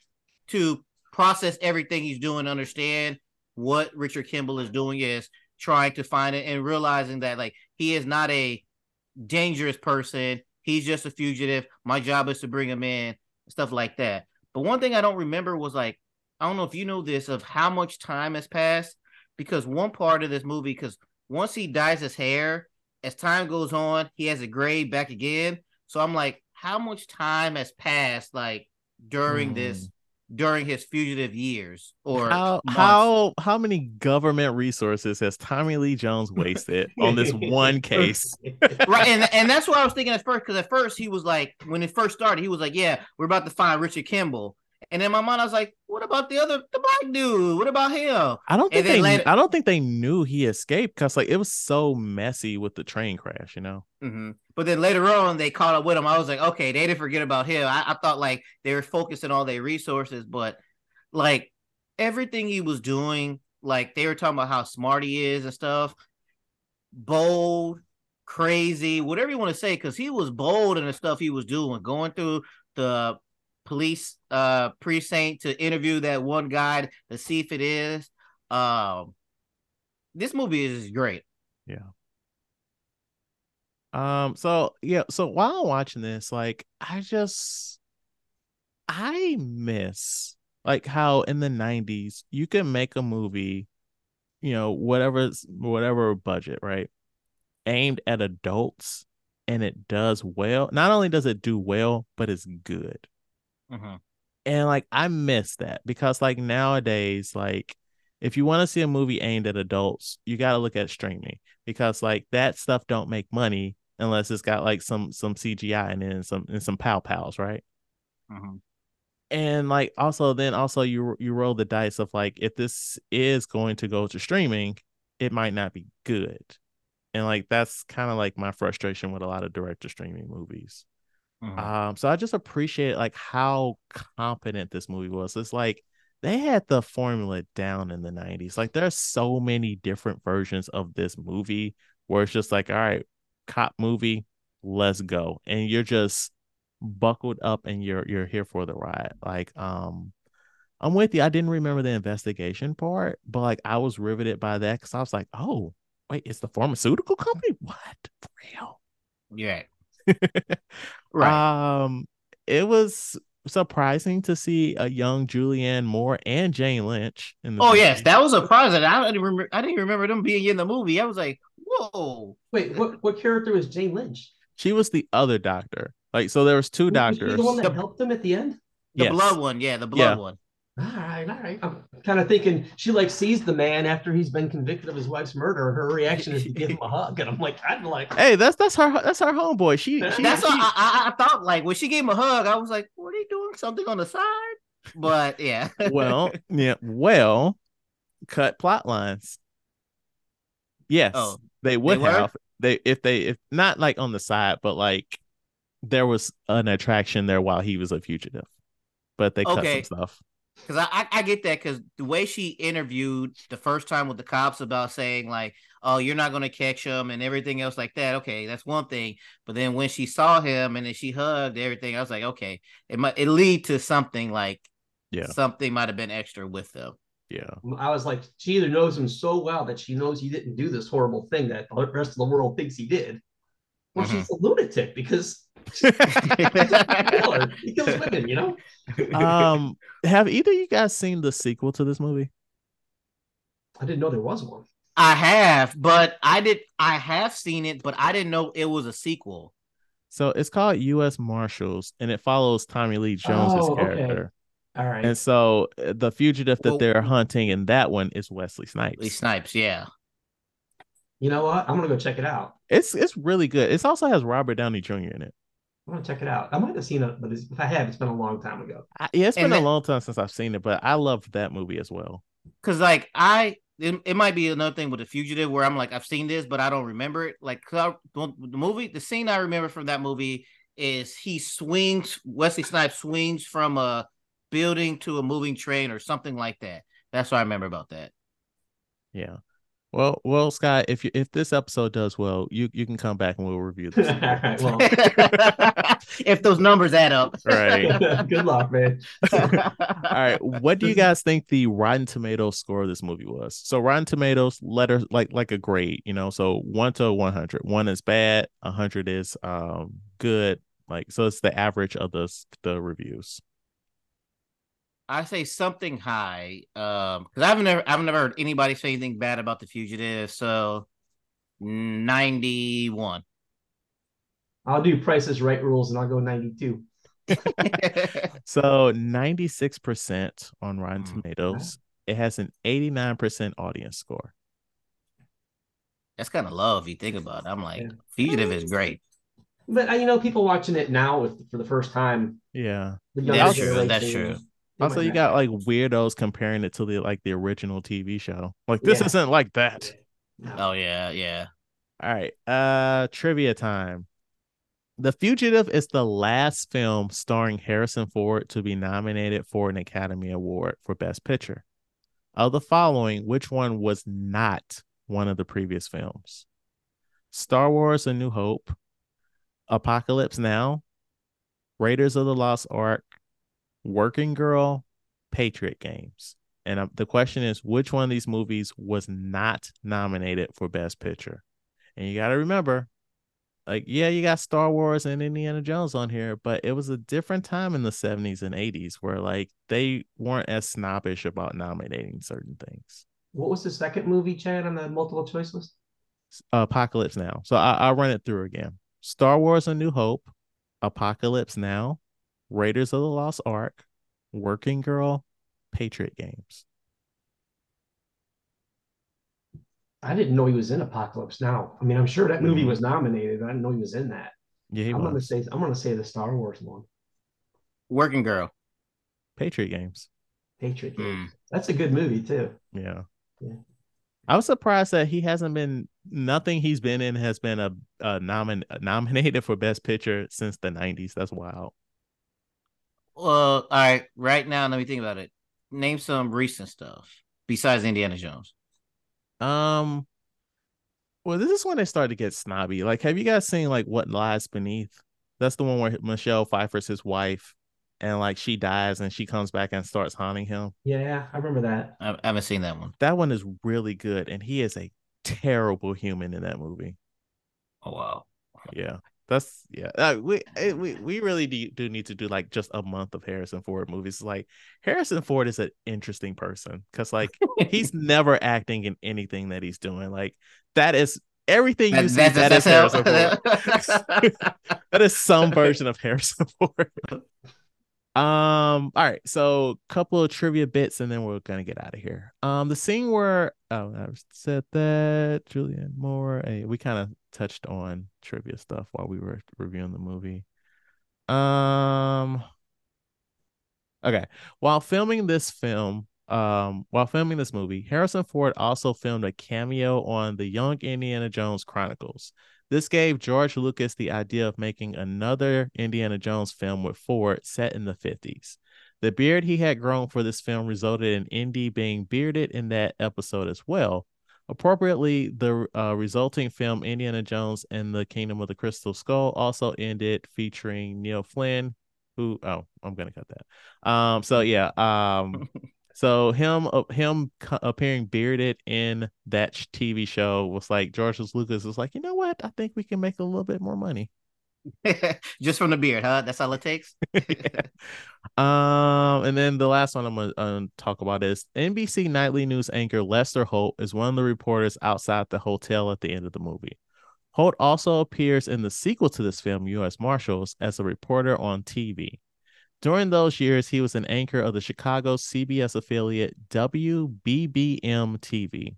to process everything he's doing, understand what Richard Kimble is doing is trying to find it and realizing that like he is not a dangerous person. He's just a fugitive. My job is to bring him in, stuff like that. But one thing I don't remember was like, I don't know if you know this of how much time has passed because one part of this movie, because once he dyes his hair, as time goes on, he has a gray back again. So I'm like, how much time has passed like during mm. this during his fugitive years or how months. how how many government resources has Tommy Lee Jones wasted on this one case? right, and and that's what I was thinking at first because at first he was like when it first started he was like, yeah, we're about to find Richard Kimble, and in my mind, I was like, "What about the other, the black dude? What about him?" I don't think they. Later... I don't think they knew he escaped because like it was so messy with the train crash, you know. Mm-hmm. But then later on, they caught up with him. I was like, okay, they didn't forget about him. I, I thought like they were focusing all their resources, but like everything he was doing, like they were talking about how smart he is and stuff, bold, crazy, whatever you want to say, because he was bold in the stuff he was doing, going through the police uh precinct to interview that one guy to see if it is. Um this movie is great. Yeah. Um so yeah, so while I'm watching this, like I just I miss like how in the 90s you can make a movie, you know, whatever whatever budget, right? Aimed at adults and it does well. Not only does it do well, but it's good. Mm-hmm. And like I miss that because like nowadays, like if you want to see a movie aimed at adults, you got to look at streaming because like that stuff don't make money unless it's got like some some CGI and then some and some pow pows, right? Mm-hmm. And like also then also you you roll the dice of like if this is going to go to streaming, it might not be good. And like that's kind of like my frustration with a lot of director streaming movies. Mm-hmm. Um, so I just appreciate like how competent this movie was. It's like they had the formula down in the 90s. Like there's so many different versions of this movie where it's just like, all right, cop movie, let's go. And you're just buckled up and you're you're here for the ride. Like, um, I'm with you. I didn't remember the investigation part, but like I was riveted by that because I was like, oh, wait, it's the pharmaceutical company? What? For real? Yeah. right. Um, it was surprising to see a young Julianne Moore and Jane Lynch in the Oh movie. yes, that was surprising. I didn't remember I didn't remember them being in the movie. I was like, whoa. Wait, what what character was Jane Lynch? She was the other doctor. Like so there was two was doctors. the one that the, helped them at the end? The yes. blood one, yeah, the blood yeah. one. All right, all right. I'm kind of thinking she like sees the man after he's been convicted of his wife's murder, and her reaction is to give him a hug. And I'm like, I'd like, hey, that's that's her that's her homeboy. She, she that's she, what I, I, thought. Like when she gave him a hug, I was like, what are you doing? Something on the side? But yeah. well, yeah. Well, cut plot lines. Yes, oh, they would they have. They if they if not like on the side, but like there was an attraction there while he was a fugitive, but they cut okay. some stuff. Because I, I, I get that because the way she interviewed the first time with the cops about saying like, oh, you're not gonna catch him and everything else like that. Okay, that's one thing. But then when she saw him and then she hugged everything, I was like, okay, it might it lead to something like yeah, something might have been extra with them. Yeah. I was like, she either knows him so well that she knows he didn't do this horrible thing that the rest of the world thinks he did. or mm-hmm. she's a lunatic because he kills women, you know. um, have either you guys seen the sequel to this movie? I didn't know there was one. I have, but I did. I have seen it, but I didn't know it was a sequel. So it's called U.S. Marshals, and it follows Tommy Lee Jones's oh, character. All right. And so uh, the fugitive that Well- they're hunting in that one is Wesley Snipes. Wesley Snipes, yeah. you know what? I'm gonna go check it out. It's it's really good. It also has Robert Downey Jr. in it. I'm gonna check it out. I might have seen it, but if I have, it's been a long time ago. I, yeah, it's And been a long time since I've seen it, but I loved that movie as well. Cause like I, it, it might be another thing with the fugitive where I'm like I've seen this, but I don't remember it. Like I- the the movie, the scene I remember from that movie is he swings. Wesley Snipes swings from a building to a moving train or something like that. That's what I remember about that. Yeah. Well, well, Scott, if you if this episode does well, you you can come back and we'll review this. All right. Well, if those numbers add up, Right. good luck, man. All right. What do you guys think the Rotten Tomatoes score of this movie was? So Rotten Tomatoes letter like like a grade, you know. So one to one hundred. One is bad, a hundred is um good. Like so it's the average of the the reviews. I say something high, um, because I've never I've never heard anybody say anything bad about the fugitive. So ninety one. I'll do prices right rules and I'll go 92. So 96% on Rotten Mm. Tomatoes. It has an 89% audience score. That's kind of low if you think about it. I'm like, Yeah. fugitive is great. But uh, you know, people watching it now with, for the first time. Yeah. That's true, that's true. They Also, you not- got like weirdos comparing it to the like the original TV show. Like this Yeah. isn't like that. No. Oh yeah, yeah. All right. Uh trivia time. The Fugitive is the last film starring Harrison Ford to be nominated for an Academy Award for Best Picture. Of the following, which one was not one of the previous films? Star Wars A New Hope, Apocalypse Now, Raiders of the Lost Ark, Working Girl, Patriot Games. And uh, the question is, which one of these movies was not nominated for Best Picture? And you got to remember, like, yeah, you got Star Wars and Indiana Jones on here, but it was a different time in the 70s and 80s where, like, they weren't as snobbish about nominating certain things. What was the second movie, Chad, on the multiple choice list? Apocalypse Now. So I, I'll run it through again Star Wars A New Hope, Apocalypse Now, Raiders of the Lost Ark, Working Girl, Patriot Games. I didn't know he was in Apocalypse Now. I mean, I'm sure that movie Mhm. was nominated. but I didn't know he was in that. Yeah, I'm gonna say I'm gonna say the Star Wars one, Working girl. Patriot Games. Patriot Hmm. Games. That's a good movie too. Yeah. Yeah. I was surprised that he hasn't been nothing he's been in has been a, a nomin nominated for best picture since the 90s. That's wild. Well, all right. Right now, let me think about it. Name some recent stuff besides Indiana Jones. Um well, this is when they started to get snobby. Like, have you guys seen like what lies beneath? That's the one where Michelle Pfeiffer's his wife, and like she dies and she comes back and starts haunting him. Yeah, I remember that. I, I haven't seen that one. That one is really good, and he is a terrible human in that movie. Oh wow. Yeah, that's yeah. Uh, we eh, we we really do, do need to do like just a month of Harrison Ford movies. Like Harrison Ford is an interesting person because like he's never acting in anything that he's doing. Like that is everything you see. that is Harrison Ford. that is some version of Harrison Ford. Um, all right, so couple of trivia bits and then we're gonna get out of here. Um, the scene where oh I said that Julianne Moore, hey, we kind of touched on trivia stuff while we were reviewing the movie. Um okay, while filming this film, um, while filming this movie, Harrison Ford also filmed a cameo on the Young Indiana Jones Chronicles. This gave George Lucas the idea of making another Indiana Jones film with Ford set in the 50s. The beard he had grown for this film resulted in Indy being bearded in that episode as well. Appropriately, the uh, resulting film Indiana Jones and the Kingdom of the Crystal Skull also ended featuring Neil Flynn, who oh, I'm gonna cut that. Um, so yeah, um, so him uh, him appearing bearded in that TV show was like George Lucas was like, you know what? I think we can make a little bit more money. Just from the beard, huh? That's all it takes. um, and then the last one I'm gonna um, talk about is NBC nightly news anchor Lester Holt is one of the reporters outside the hotel at the end of the movie. Holt also appears in the sequel to this film, U.S. Marshals, as a reporter on TV. During those years, he was an anchor of the Chicago CBS affiliate WBBM TV.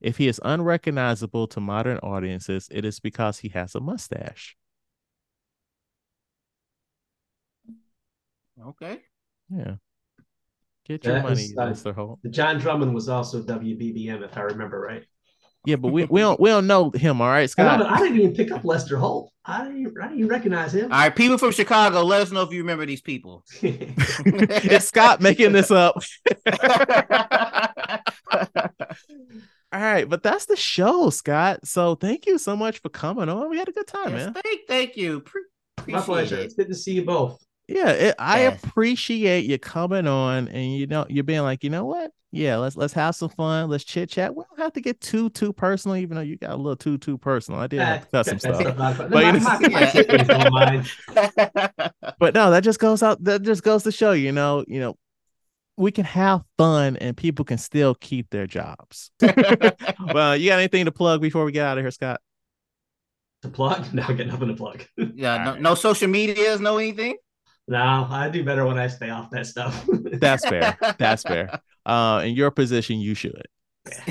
If he is unrecognizable to modern audiences, it is because he has a mustache. Okay. Yeah. Get your That money, is, uh, Mr. Holt. John Drummond was also WBBM, if I remember right. Yeah, but we, we don't we don't know him, all right, And I, Scott. I didn't even pick up Lester Holt. I didn't, I didn't even recognize him. All right, people from Chicago, let us know if you remember these people. it's Scott making this up. All right, but that's the show, Scott. So thank you so much for coming on. We had a good time, Yes, man. thank, thank you. Pre- My pleasure. appreciate It's good to see you both. Yeah, it, I Yes. appreciate you coming on and you know you're being like, you know what? Yeah, let's let's have some fun. Let's chit chat. We don't have to get too too personal, even though you got a little too too personal. I did have to uh, cut some stuff. But but no, that just goes out. That just goes to show, you know, you know, we can have fun and people can still keep their jobs. well, you got anything to plug before we get out of here, Scott? To plug? No, I got nothing to plug. yeah, no, Alright. no social medias, no anything. No, I do better when I stay off that stuff. That's fair. That's fair. Uh, in your position, you should.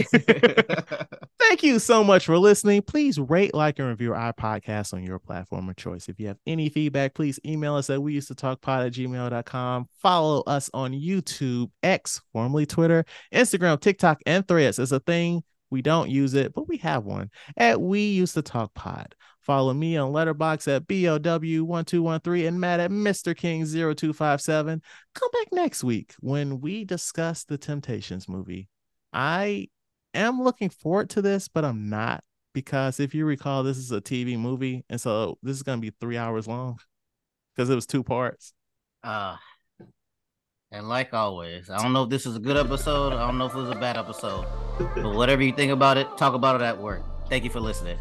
Thank you so much for listening. Please rate, like, and review our podcast on your platform of choice. If you have any feedback, please email us at we used to talk pod at gmail.com. Follow us on YouTube, X, formerly Twitter, Instagram, TikTok, and threads. It's a thing. We don't use it, but we have one at We Used to Talk Pod. Follow me on Letterboxd at BOW1213 and Matt at Mr. King0257. Come back next week when we discuss the Temptations movie. I am looking forward to this, but I'm not because if you recall, this is a TV movie, and so this is going to be three hours long because it was two parts. Uh, and like always, I don't know if this is a good episode. I don't know if it was a bad episode. But whatever you think about it, talk about it at work. Thank you for listening.